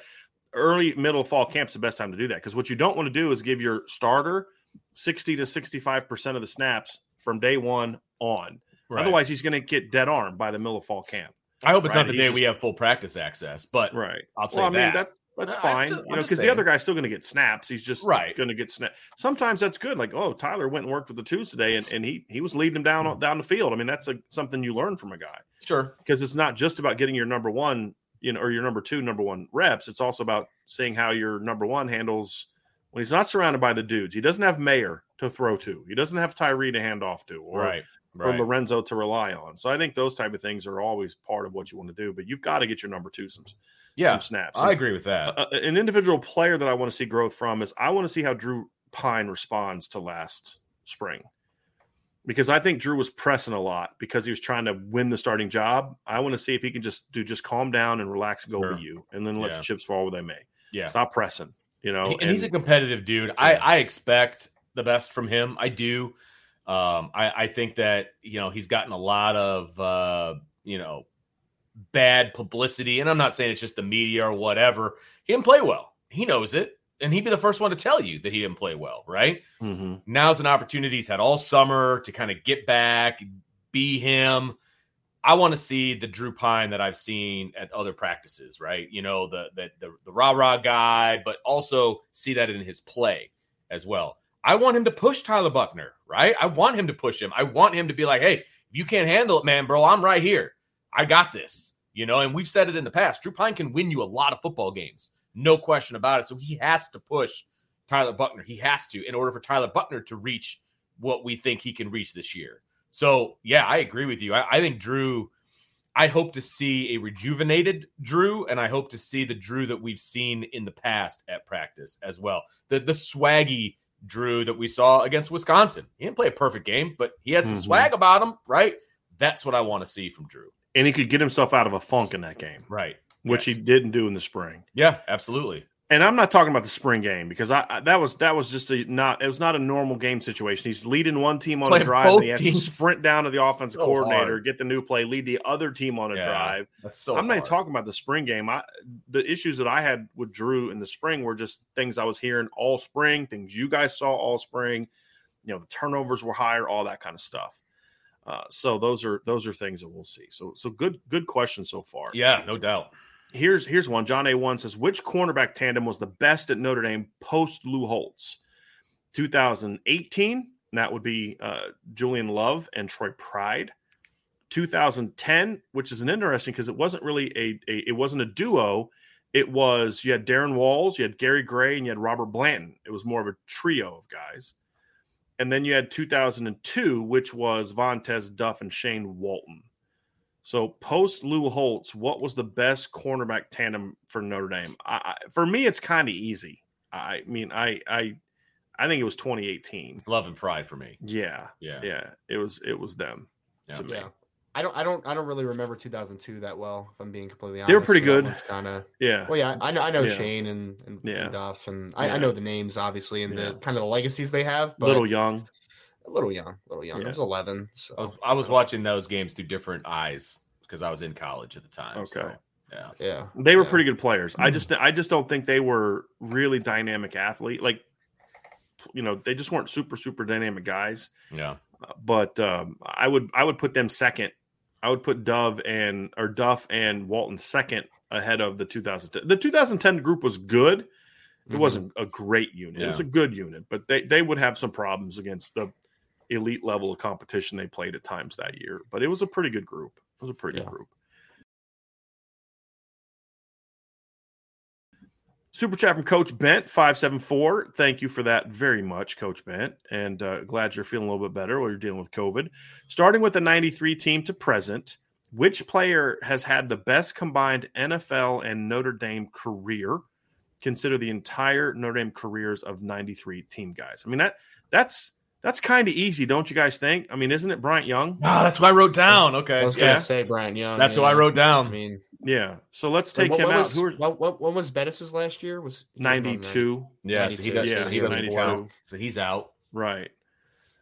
early middle fall camp's the best time to do that because what you don't want to do is give your starter 60 to 65% of the snaps from day one on. Right. Otherwise, he's going to get dead arm by the middle of fall camp. I hope it's right? not the he's day just, we have full practice access, but right. I'll say well, I mean, that. that that's fine, just, you know, because the other guy's still going to get snaps. He's just right. going to get snaps. Sometimes that's good. Like, oh, Tyler went and worked with the twos today, and, and he he was leading them down hmm. down the field. I mean, that's a, something you learn from a guy. Sure, because it's not just about getting your number one you know, or your number two, number one reps. It's also about seeing how your number one handles when he's not surrounded by the dudes. He doesn't have Mayer to throw to. He doesn't have Tyree to hand off to, or right, right. or Lorenzo to rely on. So I think those type of things are always part of what you want to do. But you've got to get your number two some yeah some snaps. I agree with that. A, an individual player that I want to see growth from is I want to see how Drew Pyne responds to last spring because I think Drew was pressing a lot because he was trying to win the starting job. I want to see if he can just do just calm down and relax, go sure. you, and then let yeah. the chips fall where they may. Yeah, stop pressing. You know, and, and he's a competitive dude. Yeah. I I expect the best from him. I do. Um, I I think that you know he's gotten a lot of uh, you know bad publicity, and I'm not saying it's just the media or whatever. He didn't play well. He knows it and he'd be the first one to tell you that he didn't play well, right? Mm-hmm. Now's an opportunity he's had all summer to kind of get back, be him. I want to see the Drew Pyne that I've seen at other practices, right? You know, the the the, the rah rah guy, but also see that in his play as well. I want him to push Tyler Buchner, right? I want him to push him. I want him to be like, hey, if you can't handle it, man, bro, I'm right here. I got this. You know, and we've said it in the past. Drew Pyne can win you a lot of football games, no question about it. So he has to push Tyler Buchner. He has to in order for Tyler Buchner to reach what we think he can reach this year. So yeah, I agree with you. I, I think Drew. I hope to see a rejuvenated Drew, and I hope to see the Drew that we've seen in the past at practice as well. The the swaggy Drew that we saw against Wisconsin. He didn't play a perfect game, but he had some mm-hmm. swag about him, right? That's what I want to see from Drew. And he could get himself out of a funk in that game, right? Which yes. he didn't do in the spring. Yeah, absolutely and I'm not talking about the spring game because I, I, that was that was just a not it was not a normal game situation. He's leading one team on Playing a drive, and he has teams. to sprint down to the offensive so coordinator, hard. get the new play, lead the other team on a yeah, drive. That's so. I'm hard. not talking about the spring game. I the issues that I had with Drew in the spring were just things I was hearing all spring, things you guys saw all spring. You know, the turnovers were higher, all that kind of stuff. Uh, so those are those are things that we'll see. So so good good question so far. Yeah, no doubt. Here's here's one. John A. One says, which cornerback tandem was the best at Notre Dame post Lou Holtz? 2018, that would be uh, Julian Love and Troy Pride. 2010, which is an interesting because it wasn't really a, a, it wasn't a duo. It was you had Darren Walls, you had Gary Gray, and you had Robert Blanton. It was more of a trio of guys. And then you had 2002, which was Vontez Duff and Shane Walton. So post Lou Holtz, what was the best cornerback tandem for Notre Dame? I, for me, it's kind of easy. I mean, I I I think it was 2018. Love and pride for me. Yeah, yeah, yeah. It was it was them. Yeah. yeah. I don't I don't I don't really remember 2002 that well. If I'm being completely honest, they were pretty so good. It's kind of yeah. Well, yeah, I know I know yeah. Shane and and, yeah. and Duff, and I, I, know the names obviously and the kind of the legacies they have. But little young a little young, a little young. Yeah. I was 11. So I was, I was watching those games through different eyes because I was in college at the time. Okay. So, yeah. Yeah. They were yeah. pretty good players. Mm. I just I just don't think they were really dynamic athlete. Like you know, they just weren't super super dynamic guys. Yeah. Uh, but um, I would I would put them second. I would put Dove and or Duff and Walton second ahead of the 2010. The 2010 group was good. It mm-hmm. wasn't a great unit. Yeah. It was a good unit, but they they would have some problems against the elite level of competition they played at times that year. But it was a pretty good group. It was a pretty yeah. good group. Super chat from Coach Bent five seven four. Thank you for that very much, Coach Bent, and uh, glad you're feeling a little bit better while you're dealing with COVID. Starting with the '93 team to present, which player has had the best combined NFL and Notre Dame career? Consider the entire Notre Dame careers of '93 team guys. I mean that that's that's kind of easy, don't you guys think? I mean, isn't it Bryant Young? Ah, that's what I wrote down. Okay, I was gonna say Bryant Young. That's yeah. what I wrote down. I mean, yeah. So let's take what, him what out. Was, Who what, what, what was Bettis's last year? Was ninety two? Yeah, 92. So he does, yeah, so he does 92. So he's out. Right.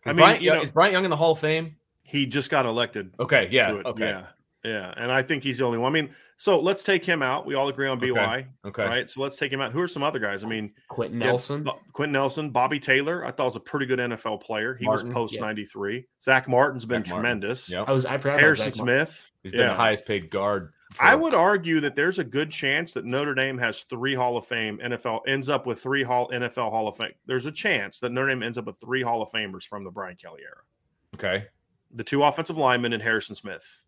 I mean, Bryant, you know, is Bryant Young in the Hall of Fame? He just got elected. Okay. Yeah. Okay. Yeah. Yeah, and I think he's the only one. I mean, so let's take him out. We all agree on BY. Okay. okay. Right. So let's take him out. Who are some other guys? I mean, Quenton Nelson. Quenton Nelson, Bobby Taylor. I thought was a pretty good NFL player. He Martin, was post ninety three. Yeah. Zach Martin's been Zach tremendous. Yep. I was I forgot Harrison Smith. He's been yeah. the highest paid guard. I would argue that there's a good chance that Notre Dame has three Hall of Fame NFL ends up with three Hall NFL Hall of Fame. There's a chance that Notre Dame ends up with three Hall of Famers from the Brian Kelly era. Okay. The two offensive linemen and Harrison Smith.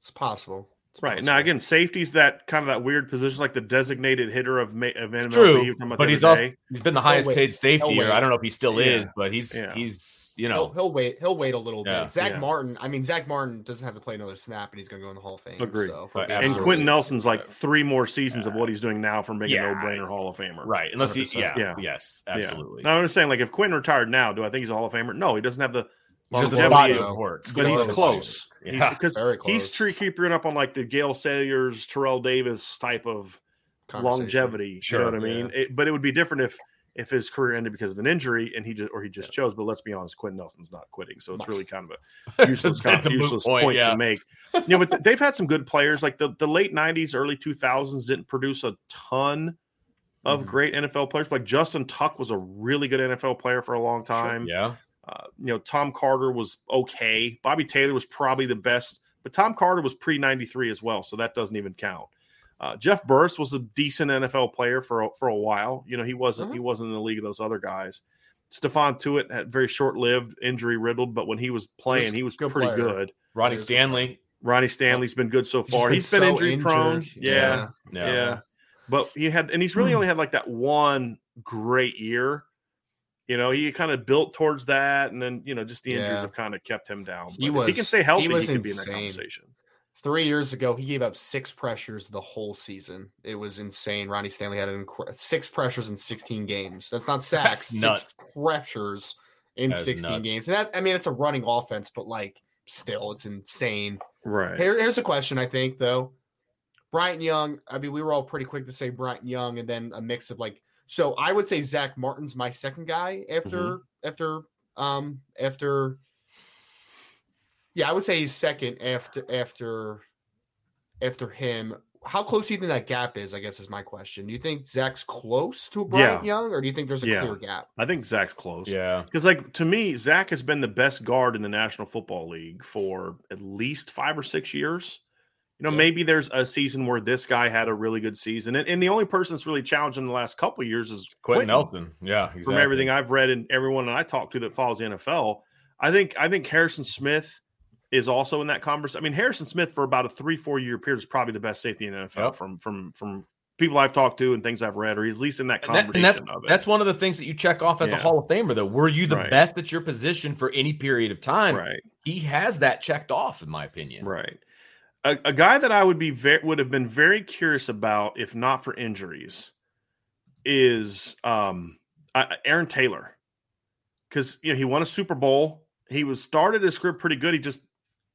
It's possible. It's right now, again, safety's that kind of that weird position, like the designated hitter of of MLB. True, but he's also he's been the highest paid safety. Or I don't know if he still yeah. is, but he's yeah. he's you know he'll, he'll, wait he'll wait a little yeah. bit. Zach Martin, I mean Zach Martin doesn't have to play another snap, and he's going to go in the Hall of Fame. Agreed. So and Quenton Nelson's like three more seasons of what he's doing now for making no brainer Hall of Famer. Right, unless he yeah, yeah yes absolutely. Now I'm just saying, like if Quenton retired now, do I think he's a Hall of Famer? No, he doesn't have the longevity works, but he's close. Yeah, because he's tree keeping up on like the Gale Sayers, Terrell Davis type of longevity. Sure, you know what I mean? Yeah. It, but it would be different if if his career ended because of an injury and he just or he just yeah. chose. But let's be honest, Quenton Nelson's not quitting, so it's really kind of a useless, kind of useless point, point yeah. to make. You know, but they've had some good players. Like the the late '90s, early 2000s didn't produce a ton of mm-hmm. great NFL players. Like Justin Tuck was a really good NFL player for a long time. Sure. Yeah. Uh, you know, Tom Carter was okay. Bobby Taylor was probably the best, but but Tom Carter was pre 93 as well, so that doesn't even count. Uh, Jeff Burris was a decent NFL player for a, for a while. You know, he wasn't Mhm. he wasn't in the league of those other guys. Stephon Tuitt had very short lived, injury riddled, but when he was playing, was he was good pretty player. good. Ronnie There's a- Stanley. Ronnie Stanley's been good so He's far. been He's been so injury prone. injured. Yeah, Yeah. yeah. But he had, and he's really Hmm. only had like that one great year. You know, he kind of built towards that, and then you know, just the injuries Yeah. have kind of kept him down. He But he was- can stay healthy, he he, was could be in that conversation. Three years ago, he gave up six pressures the whole season. It was insane. Ronnie Stanley had incre- six pressures in 16 games. That's not sacks. That's nuts. Six pressures in That is 16 nuts. games. And that, I mean, it's a running offense, but like, still, it's insane. Right. Here, here's a question, I think, though. Bryant Young, I mean, we were all pretty quick to say Bryant Young, and then a mix of like, so I would say Zach Martin's my second guy after, Mm-hmm. after, um, after, yeah, I would say he's second after, after, after him. How close do you think that gap is? I guess is my question. Do you think Zach's close to Bryant Young, or do you think there's a Yeah. clear gap? I think Zach's close. Yeah. Because, like, to me, Zach has been the best guard in the National Football League for at least five or six years. You know, Yeah. maybe there's a season where this guy had a really good season. And, and the only person that's really challenged in the last couple of years is Quenton Quenton. Nelson. Yeah. Exactly. From everything I've read and everyone that I talk to that follows the NFL, I think I think Harrison Smith is also in that conversation. I mean, Harrison Smith for about a three, four year period is probably the best safety in the NFL Yep. from from from people I've talked to and things I've read, or he's at least in that And, that- conversation and that's of it. that's one of the things that you check off as a Hall of Famer, though. Were you the Right. best at your position for any period of time? right. He has that checked off, in my opinion. Right. A, a guy that I would be very would have been very curious about if not for injuries is um uh, Aaron Taylor. Cuz you know, he won a Super Bowl. He was started his career pretty good. He just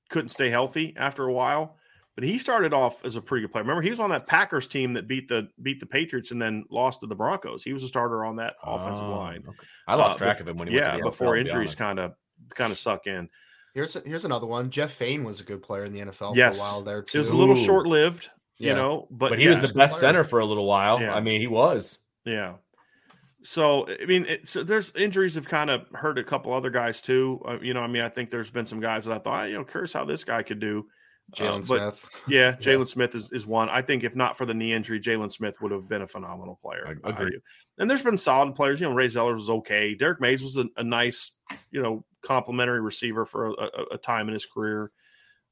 couldn't stay healthy after a while. But he started off as a pretty good player. Remember, he was on that Packers team that beat the beat the Patriots and then lost to the Broncos. He was a starter on that offensive Oh, line. okay. I lost Uh, track of him when he went yeah, to the before NFL, injuries kind of kind of suck in. Here's here's another one. Jeff Faine was a good player in the NFL Yes. for a while there too. It was a little short lived, you Yeah. know, but, But he yeah. was the best player. center for a little while. Yeah. I mean, he was. Yeah. So I mean, it, so there's injuries have kind of hurt a couple other guys too. Uh, you know, I mean, I think there's been some guys that I thought, you know, curious how this guy could do. Jaylon Uh, Smith. yeah, Jaylon Smith is, is one. I think if not for the knee injury, Jaylon Smith would have been a phenomenal player. I agree. do. And there's been solid players. You know, Ray Zellars was okay. Derrick Mayes was a, a nice, you know, complimentary receiver for a, a, a time in his career.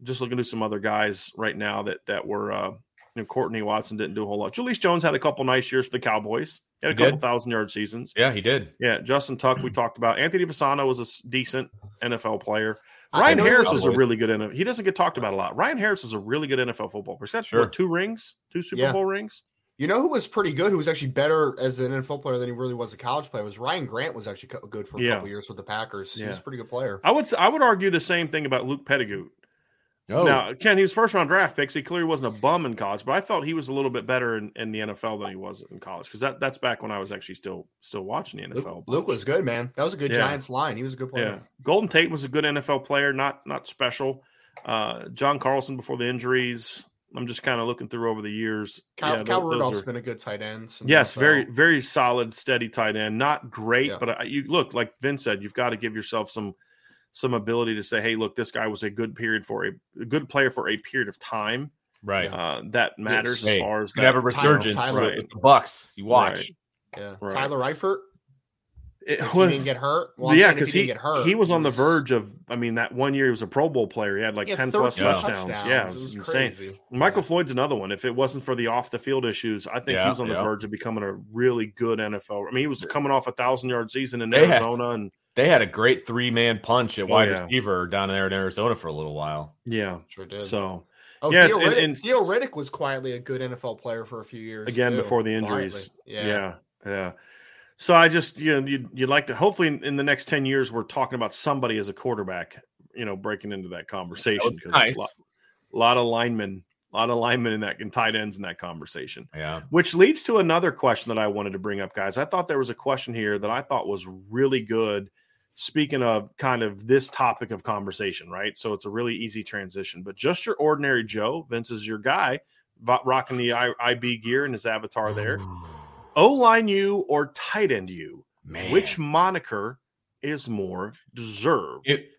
Just looking to some other guys right now that that were. Uh, you know, Courtney Watson didn't do a whole lot. Julius Jones had a couple nice years for the Cowboys. He had a He couple did. thousand yard seasons. Yeah, he did. Yeah, Justin Tuck, we talked about. Anthony Fasano was a decent NFL player. Ryan Harris is a really good NFL. He doesn't get talked about a lot. Ryan Harris is a really good NFL football player. He's got Sure. what, two rings, two Super Yeah. Bowl rings. You know who was pretty good? Who was actually better as an NFL player than he really was a college player? Was Ryan Grant was actually good for a Yeah. couple years with the Packers. He was a pretty good player. I would s- I would argue the same thing about Luke Petitgout. Oh, Now, Ken, he was first round draft picks. so he clearly wasn't a bum in college. But I felt he was a little bit better in, in the NFL than he was in college because that, that's back when I was actually still still watching the NFL. Luke, Luke was good, man. That was a good Yeah. Giants line. He was a good player. Yeah, Golden Tate was a good NFL player, not not special. Uh, John Carlson before the injuries. I'm just kind of looking through over the years. Cal, Yeah, Cal tho- those Rudolph's are- been a good tight end. Yes, NFL. very very solid, steady tight end. Not great, Yeah. but I, you look like Vince said. You've got to give yourself some some ability to say, "Hey, look, this guy was a good period for a, a good player for a period of time." right. Uh, that matters Hey, as far as You have a that. Tyler- resurgence Tyler- with the Bucks. You watch. Right. Yeah. Right. Tyler Eifert. It was- he didn't get hurt. Well, yeah, because he, he get hurt, he was on the verge of. I mean, that one year he was a Pro Bowl player. He had like Yeah, ten plus 13 touchdowns. Yeah, it was, insane. crazy. Michael Yeah. Floyd's another one. If it wasn't for the off the field issues, I think Yeah, he was on the yeah. verge of becoming a really good NFL. I mean, he was coming off a thousand yard season in They had- Arizona, and They had a great three man punch at Oh, wide yeah. receiver down there in Arizona for a little while. yeah. Sure did. So oh, yeah, Theo, it's- and- Riddick, and- Theo Riddick was quietly a good NFL player for a few years. again too, before the injuries, quietly. yeah. Yeah. So I just you know you'd, you'd like to hopefully in, in the next ten years we're talking about somebody as a quarterback, you know, breaking into that conversation because nice. a lot, lot of linemen, a lot of linemen in that and tight ends in that conversation. Yeah. Which leads to another question that I wanted to bring up, guys. I thought there was a question here that I thought was really good. Speaking of kind of this topic of conversation, right? So it's a really easy transition. But just your ordinary Joe, Vince is your guy, rocking the IB gear and his avatar there. O line you or tight end you? Man. Which moniker is more deserved? It,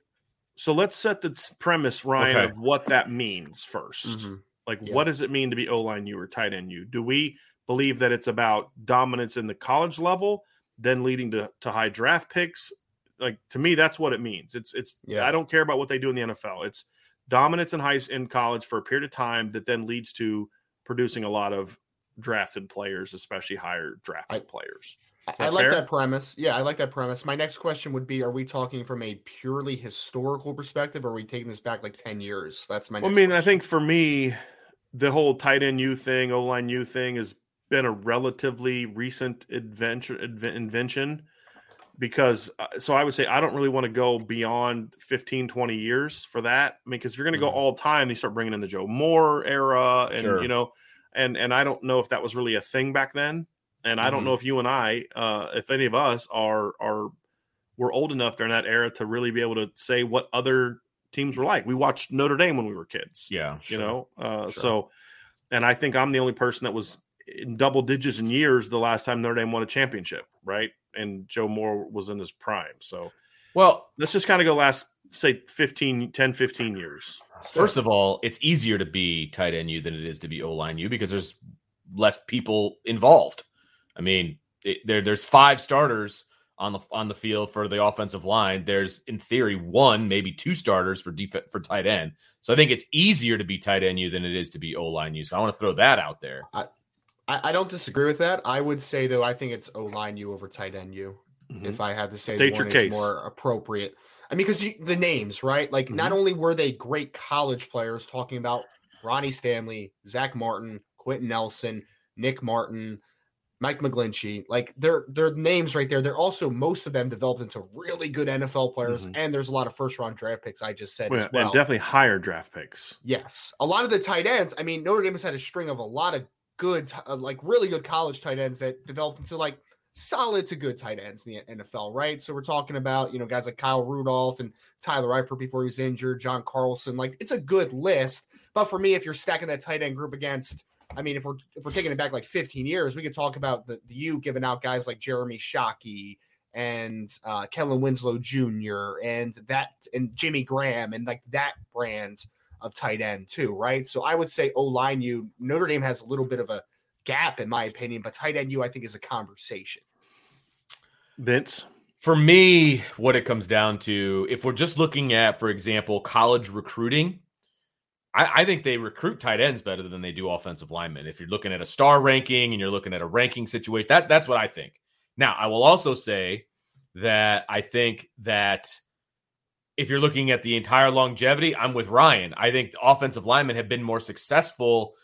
So let's set the premise, Ryan, okay. of what that means 1st mm-hmm. Like, yeah. what does it mean to be O line U or tight end you? Do we believe that it's about dominance in the college level, then leading to, to high draft picks? Like to me, that's what it means. It's it's yeah. I don't care about what they do in the NFL. It's dominance in high in college for a period of time that then leads to producing a lot of drafted players, especially higher drafted I, players. I like that premise. Yeah, I like that premise. My next question would be: Are we talking from a purely historical perspective, or are we taking this back like ten years? That's my. Well, I mean, question. I think for me, the whole tight end U thing, O line U thing, has been a relatively recent adventure invention because uh, so I would say I don't really want to go beyond 15 20 years for that. I mean cuz if you're going to go mm-hmm. all time you start bringing in the Joe Moore era and sure. you know and and I don't know if that was really a thing back then and I don't mm-hmm. know if you and I uh if any of us are are were old enough during that era to really be able to say what other teams were like. We watched Notre Dame when we were kids. Yeah, sure. you know. Uh sure. so and I think I'm the only person that was in double digits in years the last time Notre Dame won a championship, right? And Joe Moore was in his prime. So, well, let's just kind of go last, say, 15, 10, 15 years. First of all, it's easier to be tight end U than it is to be O line U because there's less people involved. I mean, it, there there's five starters on the on the field for the offensive line. There's in theory one, maybe two starters for def- for tight end. So I think it's easier to be tight end U than it is to be O line U. So I want to throw that out there. I, I, I, don't disagree with that. I would say though, I think it's O line U over tight end U. Mm-hmm. If I had to say State one is more appropriate. I mean, because the names, right? Like, mm-hmm. not only were they great college players, talking about Ronnie Stanley, Zach Martin, Quenton Nelson, Nick Martin, Mike McGlinchey, like their their names right there. They're also most of them developed into really good NFL players, mm-hmm. and there's a lot of first round draft picks. I just said well, as well, and definitely higher draft picks. Yes, a lot of the tight ends. I mean, Notre Dame has had a string of a lot of good, uh, like really good college tight ends that developed into like solid to good tight ends in the NFL, right? So we're talking about, you know, guys like Kyle Rudolph and Tyler Eifert before he was injured, John Carlson. Like it's a good list. But for me, if you're stacking that tight end group against, I mean, if we're if we're taking it back like 15 years, we could talk about the, the U giving out guys like Jeremy Shockey and uh, Kellen Winslow Jr. and that and Jimmy Graham and like that brand of tight end too, right? So I would say O line you Notre Dame has a little bit of a gap in my opinion, but tight end you, I think is a conversation. Vince, for me, what it comes down to, if we're just looking at, for example, college recruiting, I, I, think they recruit tight ends better than they do offensive linemen. If you're looking at a star ranking and you're looking at a ranking situation, that that's what I think. Now, I will also say that I think that if you're looking at the entire longevity, I'm with Ryan. I think offensive linemen have been more successful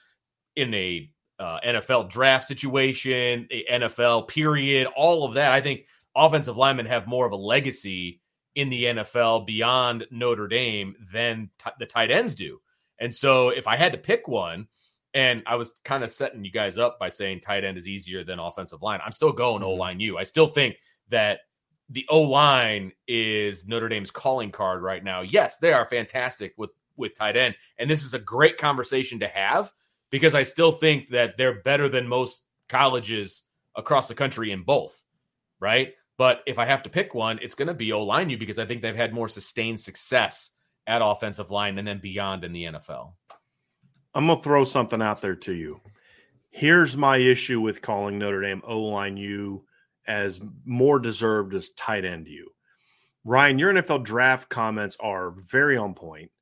in a uh, NFL draft situation, NFL period, all of that. I think offensive linemen have more of a legacy in the NFL beyond Notre Dame than t- the tight ends do. And so if I had to pick one, and I was kind of setting you guys up by saying tight end is easier than offensive line, I'm still going mm-hmm. O line U. I still think that the O line is Notre Dame's calling card right now. Yes, they are fantastic with with tight end, and this is a great conversation to have because I still think that they're better than most colleges across the country in both, right? But if I have to pick one, it's going to be O line you because I think they've had more sustained success at offensive line and then beyond in the NFL. I'm going to throw something out there to you. Here's my issue with calling Notre Dame O line U as more deserved as tight end you. Ryan, your NFL draft comments are very on point,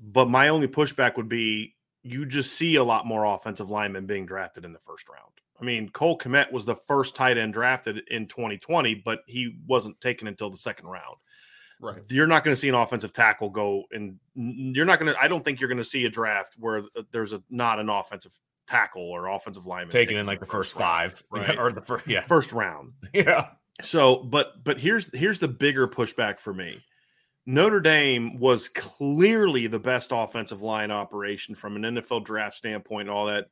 but my only pushback would be you just see a lot more offensive linemen being drafted in the first round. I mean, Cole Kmet was the first tight end drafted in 2020, but he wasn't taken until the second round. Right. You're not going to see an offensive tackle go, and you're not going to. I don't think you're going to see a draft where there's a not an offensive tackle or offensive lineman taken in like the first, first five, round, right? or the first, yeah, first round. Yeah. So, but but here's here's the bigger pushback for me. Notre Dame was clearly the best offensive line operation from an NFL draft standpoint, and all that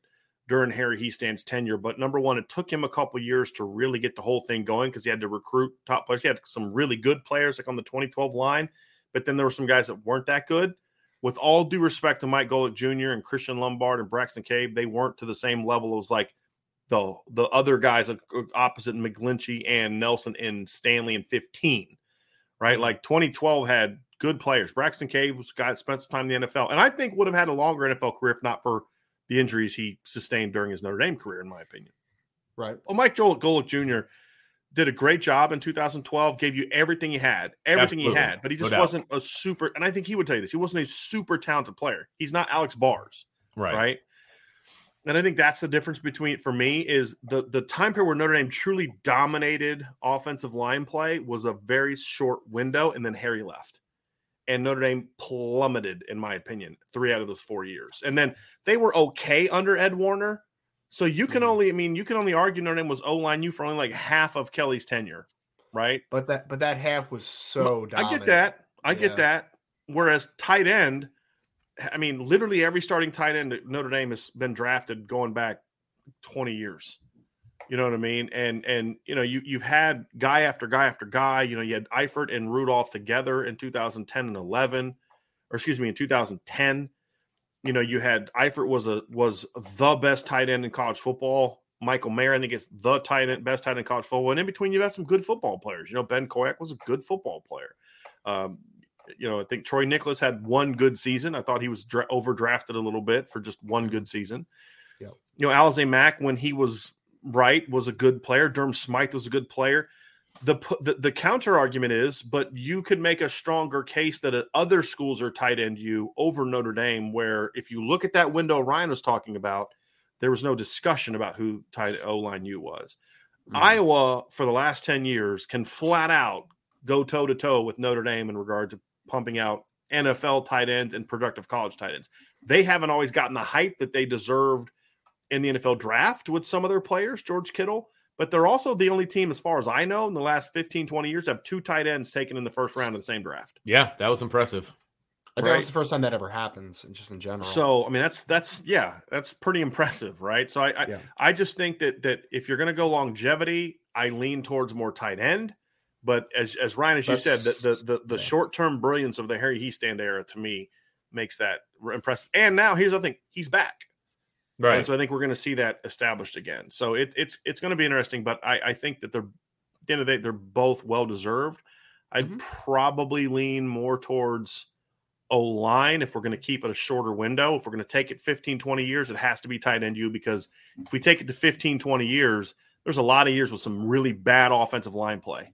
during Harry Hiestand's tenure. But number one, it took him a couple years to really get the whole thing going because he had to recruit top players. He had some really good players like on the 2012 line, but then there were some guys that weren't that good with all due respect to Mike Golic Jr. and Christian Lombard and Braxton Cave, they weren't to the same level as like the the other guys opposite McGlinchey and Nelson and Stanley in 15, right? Like 2012 had good players. Braxton Cave was guy spent some time in the NFL, and I think would have had a longer NFL career if not for the injuries he sustained during his Notre Dame career, in my opinion. Right. Well, Mike Joel Golic Jr. did a great job in 2012, gave you everything he had, everything Absolutely. he had, but he just No wasn't a super. And I think he would tell you this: he wasn't a super talented player. He's not Alex Bars, Right. right? And I think that's the difference between for me is the the time period where Notre Dame truly dominated offensive line play was a very short window, and then Harry left, and Notre Dame plummeted, in my opinion, three out of those four years, and then they were okay under Ed Warner. So you can Mhm. only, I mean, you can only argue Notre Dame was O line you for only like half of Kelly's tenure, right? But that but that half was so Dominant. I get that. I Yeah. get that. Whereas tight end, I mean, literally every starting tight end at Notre Dame has been drafted going back 20 years. You know what I mean? And and you know, you you've had guy after guy after guy. You know, you had Eifert and Rudolph together in 2010 and 11, or excuse me, in 2010. You know, you had Eifert was a was the best tight end in college football. Michael Mayer, I think, is the tight end, best tight end in college football. And in between, you had some good football players. You know, Ben Koyack was a good football player. Um, you know, I think Troy Niklas had one good season. I thought he was dra- overdrafted a little bit for just one good season. Yep. You know, Alize Mack, when he was right, was a good player. Durham Smythe was a good player. The, the the counter argument is, but you could make a stronger case that uh, other schools are tight end you over Notre Dame, where if you look at that window Ryan was talking about, there was no discussion about who tight O line U was. Mhm. Iowa, for the last 10 years, can flat out go toe to toe with Notre Dame in regard to pumping out NFL tight ends and productive college tight ends. They haven't always gotten the hype that they deserved in the NFL draft with some of their players, George Kittle, but they're also the only team, as far as I know, in the last 15, 20 years, have two tight ends taken in the first round of the same draft. Yeah, that was impressive. I think that was the first time that ever happens, just in general. So I mean that's that's yeah that's pretty impressive, right? So I I, Yeah. I just think that that if you're going to go longevity, I lean towards more tight end. But as as Ryan as you said, the the the, the yeah. short term brilliance of the Harry Hiestand era to me makes that impressive. And now here's the thing: he's back, Right. and so I think we're going to see that established again. So it, it's it's going to be interesting. But I, I think that they're at the end of the day, they're both well deserved. I'd Mhm. probably lean more towards O line if we're going to keep it a shorter window. If we're going to take it 15, 20 years, it has to be tight end you because if we take it to 15, 20 years, there's a lot of years with some really bad offensive line play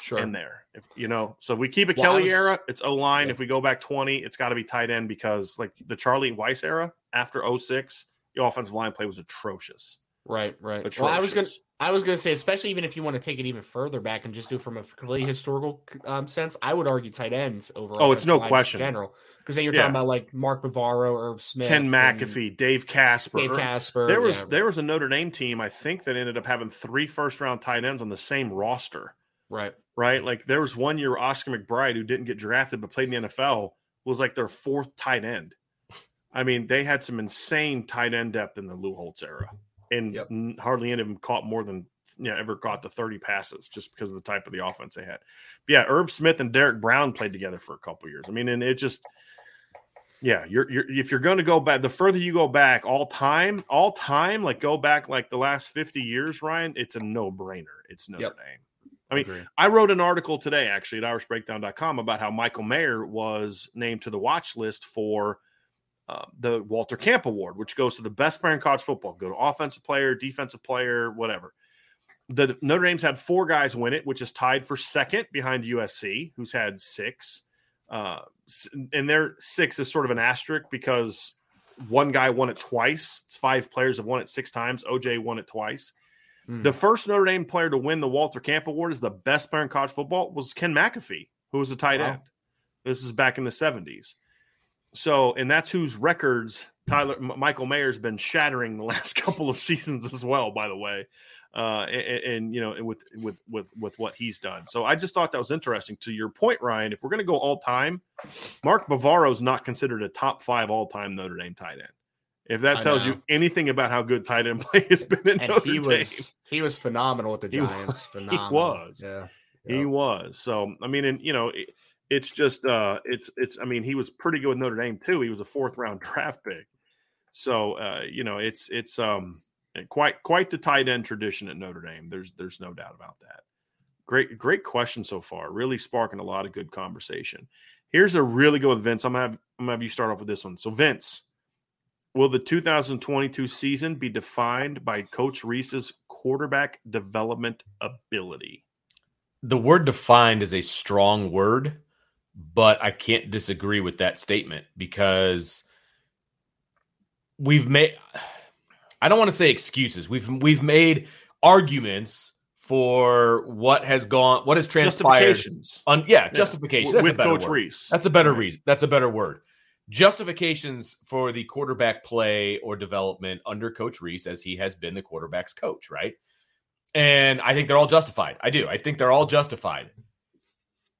sure. in there. If you know, so if we keep a Well, Kelly was- era, it's O line. Yeah. If we go back 20, it's got to be tight end because like the Charlie Weis era after 06, the offensive line play was atrocious. Right, right. Atrocious. Well, I was gonna, I was gonna say, especially even if you want to take it even further back and just do it from a completely historical um, sense, I would argue tight ends over. Oh, it's no question. General, because then you're Yeah. talking about like Mark Bavaro, Irv Smith, Ken McAfee, Dave Casper. Dave Casper. There was yeah, there was a Notre Dame team I think that ended up having three first round tight ends on the same roster. Right. right? Like there was one year Oscar McBride who didn't get drafted but played in the NFL was like their fourth tight end. I mean, they had some insane tight end depth in the Lou Holtz era, and Yep. n- hardly any of them caught more than you know ever caught to thirty passes just because of the type of the offense they had. But yeah, Irv Smith and Derek Brown played together for a couple years. I mean, and it just. Yeah, you're, you're if you're going to go back, the further you go back, all time, all time, like go back like the last fifty years, Ryan, it's a no brainer. It's Notre Yep. Dame. I mean, Agree. I wrote an article today actually at irishbreakdown.com about how Michael Mayer was named to the watch list for uh, the Walter Camp Award, which goes to the best player in college football. Go to offensive player, defensive player, whatever. The Notre Dame's had four guys win it, which is tied for second behind USC, who's had six. Uh, and their six is sort of an asterisk because one guy won it twice. It's five players have won it six times. OJ won it twice. Hmm. The first Notre Dame player to win the Walter Camp Award as the best player in college football was Ken McAfee, who was a tight Wow. end. This is back in the 70s. So, and that's whose records Tyler M- Michael Mayer's been shattering the last couple of seasons as well, by the way. Uh, and, and you know, with with with with what he's done. So I just thought that was interesting. To your point, Ryan, if we're going to go all time, Mark Bavaro's not considered a top five all time Notre Dame tight end. If that tells you anything about how good tight end play has been in and Notre he Dame, was he was phenomenal with the He was- Giants. he phenomenal. was. Yeah. He Yeah. was. So I mean, and you know, it, it's just uh it's it's I mean, he was pretty good with Notre Dame too. He was a fourth round draft pick. So uh, you know, it's it's um quite quite the tight end tradition at Notre Dame. There's there's no doubt about that. Great great question so far. Really sparking a lot of good conversation. Here's a really good with Vince. I'm gonna have, I'm gonna have you start off with this one. So Vince, will the 2022 season be defined by Coach Rees's quarterback development ability? The word defined is a strong word, but I can't disagree with that statement because we've made I don't want to say excuses. We've we've made arguments for what has gone, what has transpired. On, yeah, yeah, justifications with Coach word. Rees. That's a better reason. That's a better word. Justifications for the quarterback play or development under Coach Rees, as he has been the quarterback's coach, right? And I think they're all justified. I do. I think they're all justified.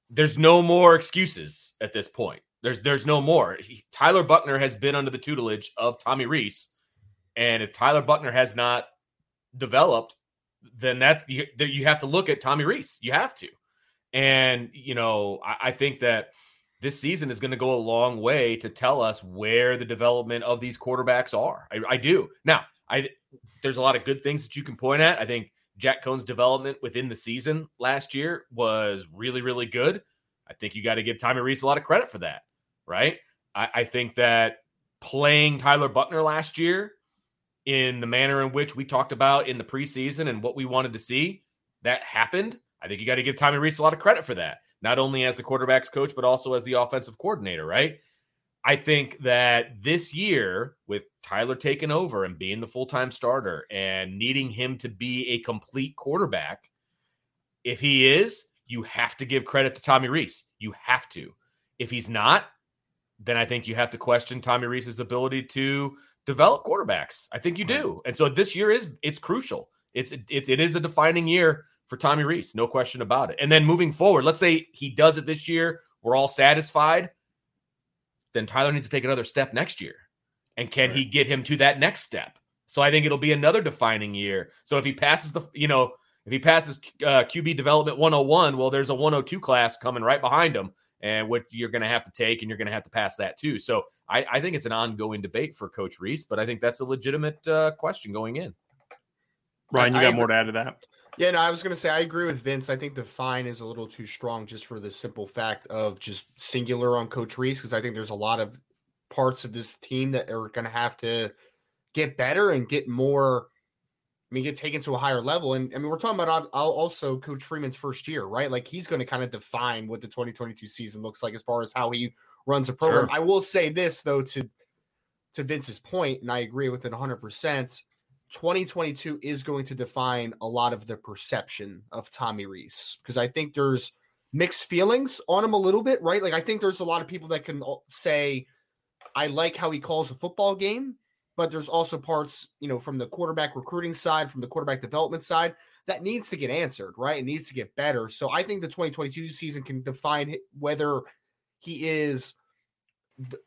There's no more excuses at this point. There's there's no more. He, Tyler Buchner has been under the tutelage of Tommy Rees, and if Tyler Buchner has not developed then that's you, you have to look at Tommy Rees. You have to. And, you know, I, I think that this season is going to go a long way to tell us where the development of these quarterbacks are. I, I do. Now, I there's a lot of good things that you can point at. I think Jack Coan's development within the season last year was really, really good. I think you got to give Tommy Rees a lot of credit for that, right? I, I think that playing Tyler Buchner last year in the manner in which we talked about in the preseason and what we wanted to see. That happened. I think you got to give Tommy Rees a lot of credit for that, not only as the quarterback's coach, but also as the offensive coordinator, right? I think that this year, with Tyler taking over and being the full time starter and needing him to be a complete quarterback, if he is, you have to give credit to Tommy Rees. You have to. If he's not, then I think you have to question Tommy Rees's ability to develop quarterbacks. I think you do. And so this year is it's crucial. It's it's it is a defining year for Tommy Rees, no question about it. And then moving forward, let's say he does it this year, we're all satisfied. Then Tyler needs to take another step next year. And can right. he get him to that next step? So I think it'll be another defining year. So if he passes the, you know, if he passes uh, QB development 101, well, there's a 102 class coming right behind him and what you're going to have to take, and you're going to have to pass that too. So I, I, think it's an ongoing debate for Coach Rees, but I think that's a legitimate uh, question going in. Ryan, you got more to add to that? Yeah, no, I was going to say I agree with Vince. I think the fine is a little too strong just for the simple fact of just singular on Coach Rees because I think there's a lot of parts of this team that are going to have to get better and get more I mean, get taken to a higher level. And I mean, we're talking about also Coach Freeman's first year, right? Like he's going to kind of define what the 2022 season looks like as far as how he runs a program. Sure. I will say this though to to Vince's point, and I agree with it 100. percent 2022 is going to define a lot of the perception of Tommy Rees because I think there's mixed feelings on him a little bit, right? Like I think there's a lot of people that can say, I like how he calls a football game but there's also parts, you know, from the quarterback recruiting side, from the quarterback development side, that needs to get answered, right? It needs to get better. So I think the 2022 season can define whether he is,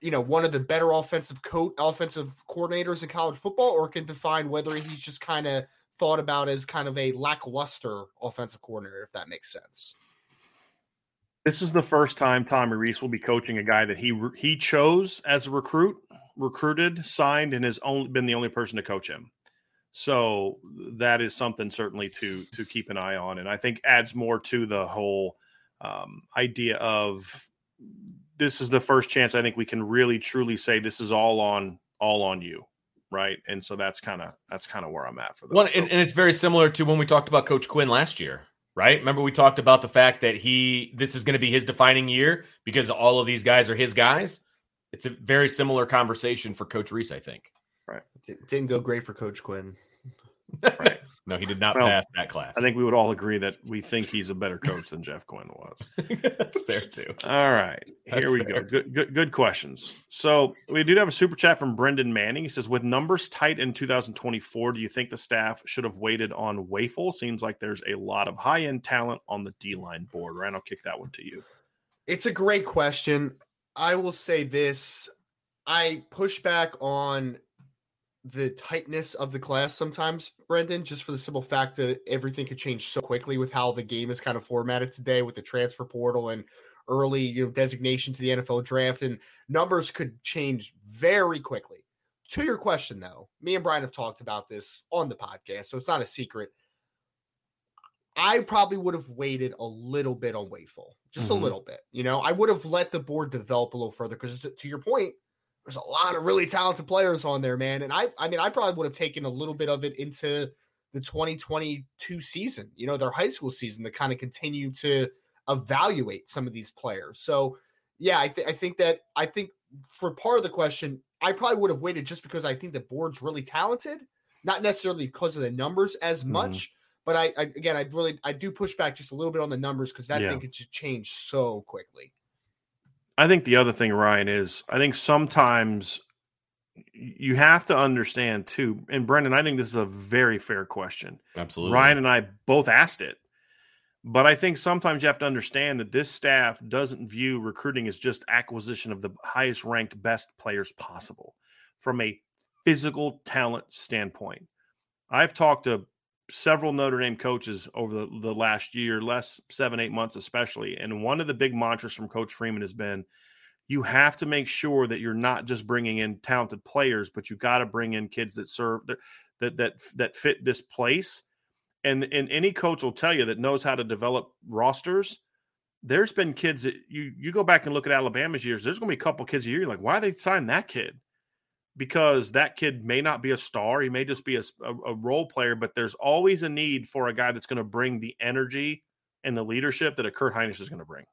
you know, one of the better offensive coach, offensive coordinators in college football, or can define whether he's just kind of thought about as kind of a lackluster offensive coordinator, if that makes sense. This is the first time Tommy Rees will be coaching a guy that he he chose as a recruit recruited, signed, and has only been the only person to coach him. So that is something certainly to to keep an eye on, and I think adds more to the whole um, idea of this is the first chance I think we can really truly say this is all on all on you, right? And so that's kind of that's kind of where I'm at for that. Well, so, and, and it's very similar to when we talked about Coach Quinn last year, right? Remember we talked about the fact that he this is going to be his defining year because all of these guys are his guys it's a very similar conversation for Coach Rees, I think. Right. It didn't go great for Coach Quinn. right. No, he did not well, pass that class. I think we would all agree that we think he's a better coach than Jeff Quinn was. That's fair too. All right. Here we fair. go. Good, good good questions. So we do have a super chat from Brendan Manning. He says, with numbers tight in 2024, do you think the staff should have waited on Wafle? Seems like there's a lot of high-end talent on the D-line board. Ryan, I'll kick that one to you. It's a great question. I will say this. I push back on the tightness of the class sometimes, Brendan, just for the simple fact that everything could change so quickly with how the game is kind of formatted today with the transfer portal and early you know, designation to the NFL draft, and numbers could change very quickly. To your question, though, me and Brian have talked about this on the podcast, so it's not a secret. I probably would have waited a little bit on Wafle, just Mhm. a little bit. You know, I would have let the board develop a little further because to your point, there's a lot of really talented players on there, man. And I, I mean, I probably would have taken a little bit of it into the 2022 season, you know, their high school season to kind of continue to evaluate some of these players. So, yeah, I, th- I think that I think for part of the question, I probably would have waited just because I think the board's really talented, not necessarily because of the numbers as Mhm. much. But I, I again, I really I do push back just a little bit on the numbers because that Yeah. thing could just change so quickly. I think the other thing, Ryan, is I think sometimes you have to understand too. And Brendan, I think this is a very fair question. Absolutely. Ryan and I both asked it. But I think sometimes you have to understand that this staff doesn't view recruiting as just acquisition of the highest ranked, best players possible from a physical talent standpoint. I've talked to several Notre Dame coaches over the, the last year, last seven, eight months, especially. And one of the big mantras from Coach Freeman has been you have to make sure that you're not just bringing in talented players, but you got to bring in kids that serve that, that, that, fit this place and and any coach will tell you that knows how to develop rosters. There's been kids that you you go back and look at Alabama's years. There's going to be a couple kids a year. You're like, why they sign that kid? Because that kid may not be a star. He may just be a, a, a role player. But there's always a need for a guy that's going to bring the energy and the leadership that a Kurt Hinish is going to bring.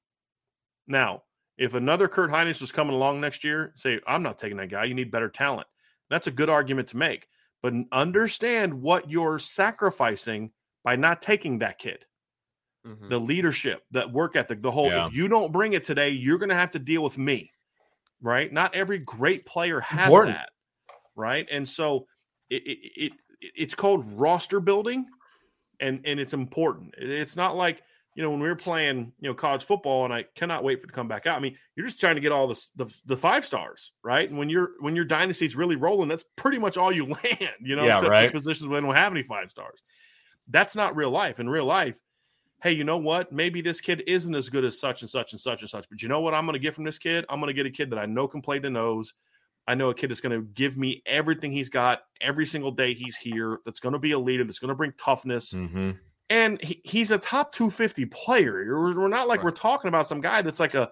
Now, if another Kurt Hinish was coming along next year, say, I'm not taking that guy. You need better talent. That's a good argument to make. But understand what you're sacrificing by not taking that kid. Mhm. The leadership, that work ethic, the whole Yeah. if you don't bring it today, you're going to have to deal with me. Right? Not every great player has important. that. Right? And so it, it, it it's called roster building and and it's important. It's not like you know when we were playing you know college football and I cannot wait for it to come back out. I mean, you're just trying to get all the the, the five stars, right? And when you're when your dynasty's really rolling, that's pretty much all you land. You know, Yeah, except right. positions where they don't have any five stars. That's not real life. In real life, hey, you know what? Maybe this kid isn't as good as such and such and such and such. But you know what I'm going to get from this kid? I'm going to get a kid that I know can play the nose. I know a kid that's going to give me everything he's got every single day he's here. That's going to be a leader. That's going to bring toughness. Mm-hmm. And he, he's a top 250 player. We're, we're not like Right. we're talking about some guy that's like a,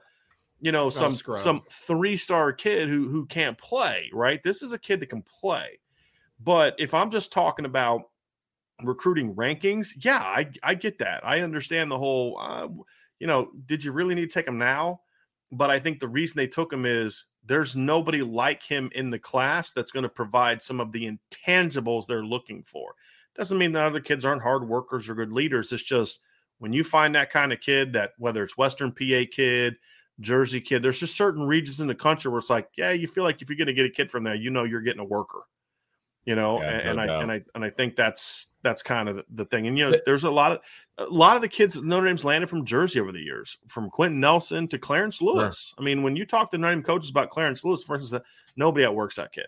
you know, some some three star kid who who can't play. Right? This is a kid that can play. But if I'm just talking about recruiting rankings, yeah, I I get that. I understand the whole. Uh, you know, did you really need to take him now? But I think the reason they took him is there's nobody like him in the class that's going to provide some of the intangibles they're looking for. Doesn't mean that other kids aren't hard workers or good leaders. It's just when you find that kind of kid, that whether it's Western PA kid, Jersey kid, there's just certain regions in the country where it's like, yeah, you feel like if you're going to get a kid from there, you know you're getting a worker. You know, Yeah, and, no and I doubt. and I and I think that's that's kind of the, the thing. And you know, there's a lot of a lot of the kids that Notre Dame's landed from Jersey over the years, from Quenton Nelson to Clarence Lewis. I mean, when you talk to Notre Dame coaches about Clarence Lewis, for instance, nobody outworks that kid.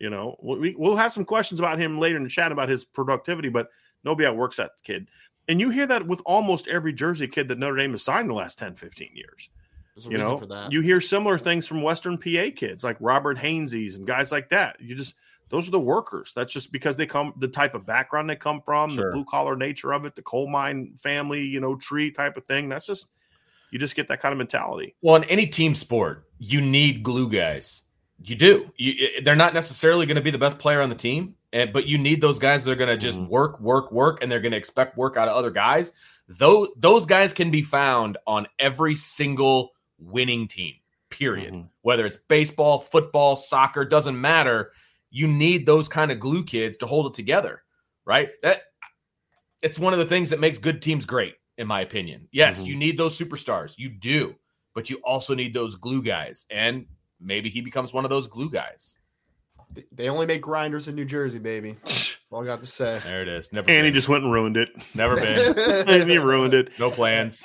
You know, we, we'll have some questions about him later in the chat about his productivity, but nobody outworks that kid. And you hear that with almost every Jersey kid that Notre Dame has signed the last 10, 15 years. There's a You reason know, for that. you hear similar things from Western PA kids like Robert Hainsey's and guys like that. You just, those are the workers. That's just because they come, the type of background they come from, Sure. the blue collar nature of it, the coal mine family, you know, tree type of thing. That's just, you just get that kind of mentality. Well, in any team sport, you need glue guys. You do. You, they're not necessarily going to be the best player on the team, and but you need those guys that are going to just Mhm. work, work, work, and they're going to expect work out of other guys. Though those guys can be found on every single winning team. Period. Mhm. Whether it's baseball, football, soccer, doesn't matter. You need those kind of glue kids to hold it together, right? That it's one of the things that makes good teams great, in my opinion. Yes, Mhm. you need those superstars. You do, but you also need those glue guys. And maybe he becomes one of those glue guys. They- They only make grinders in New Jersey, baby. That's all I got to say. There it is. Never And he just went and ruined it. never been. and he ruined it. No plans.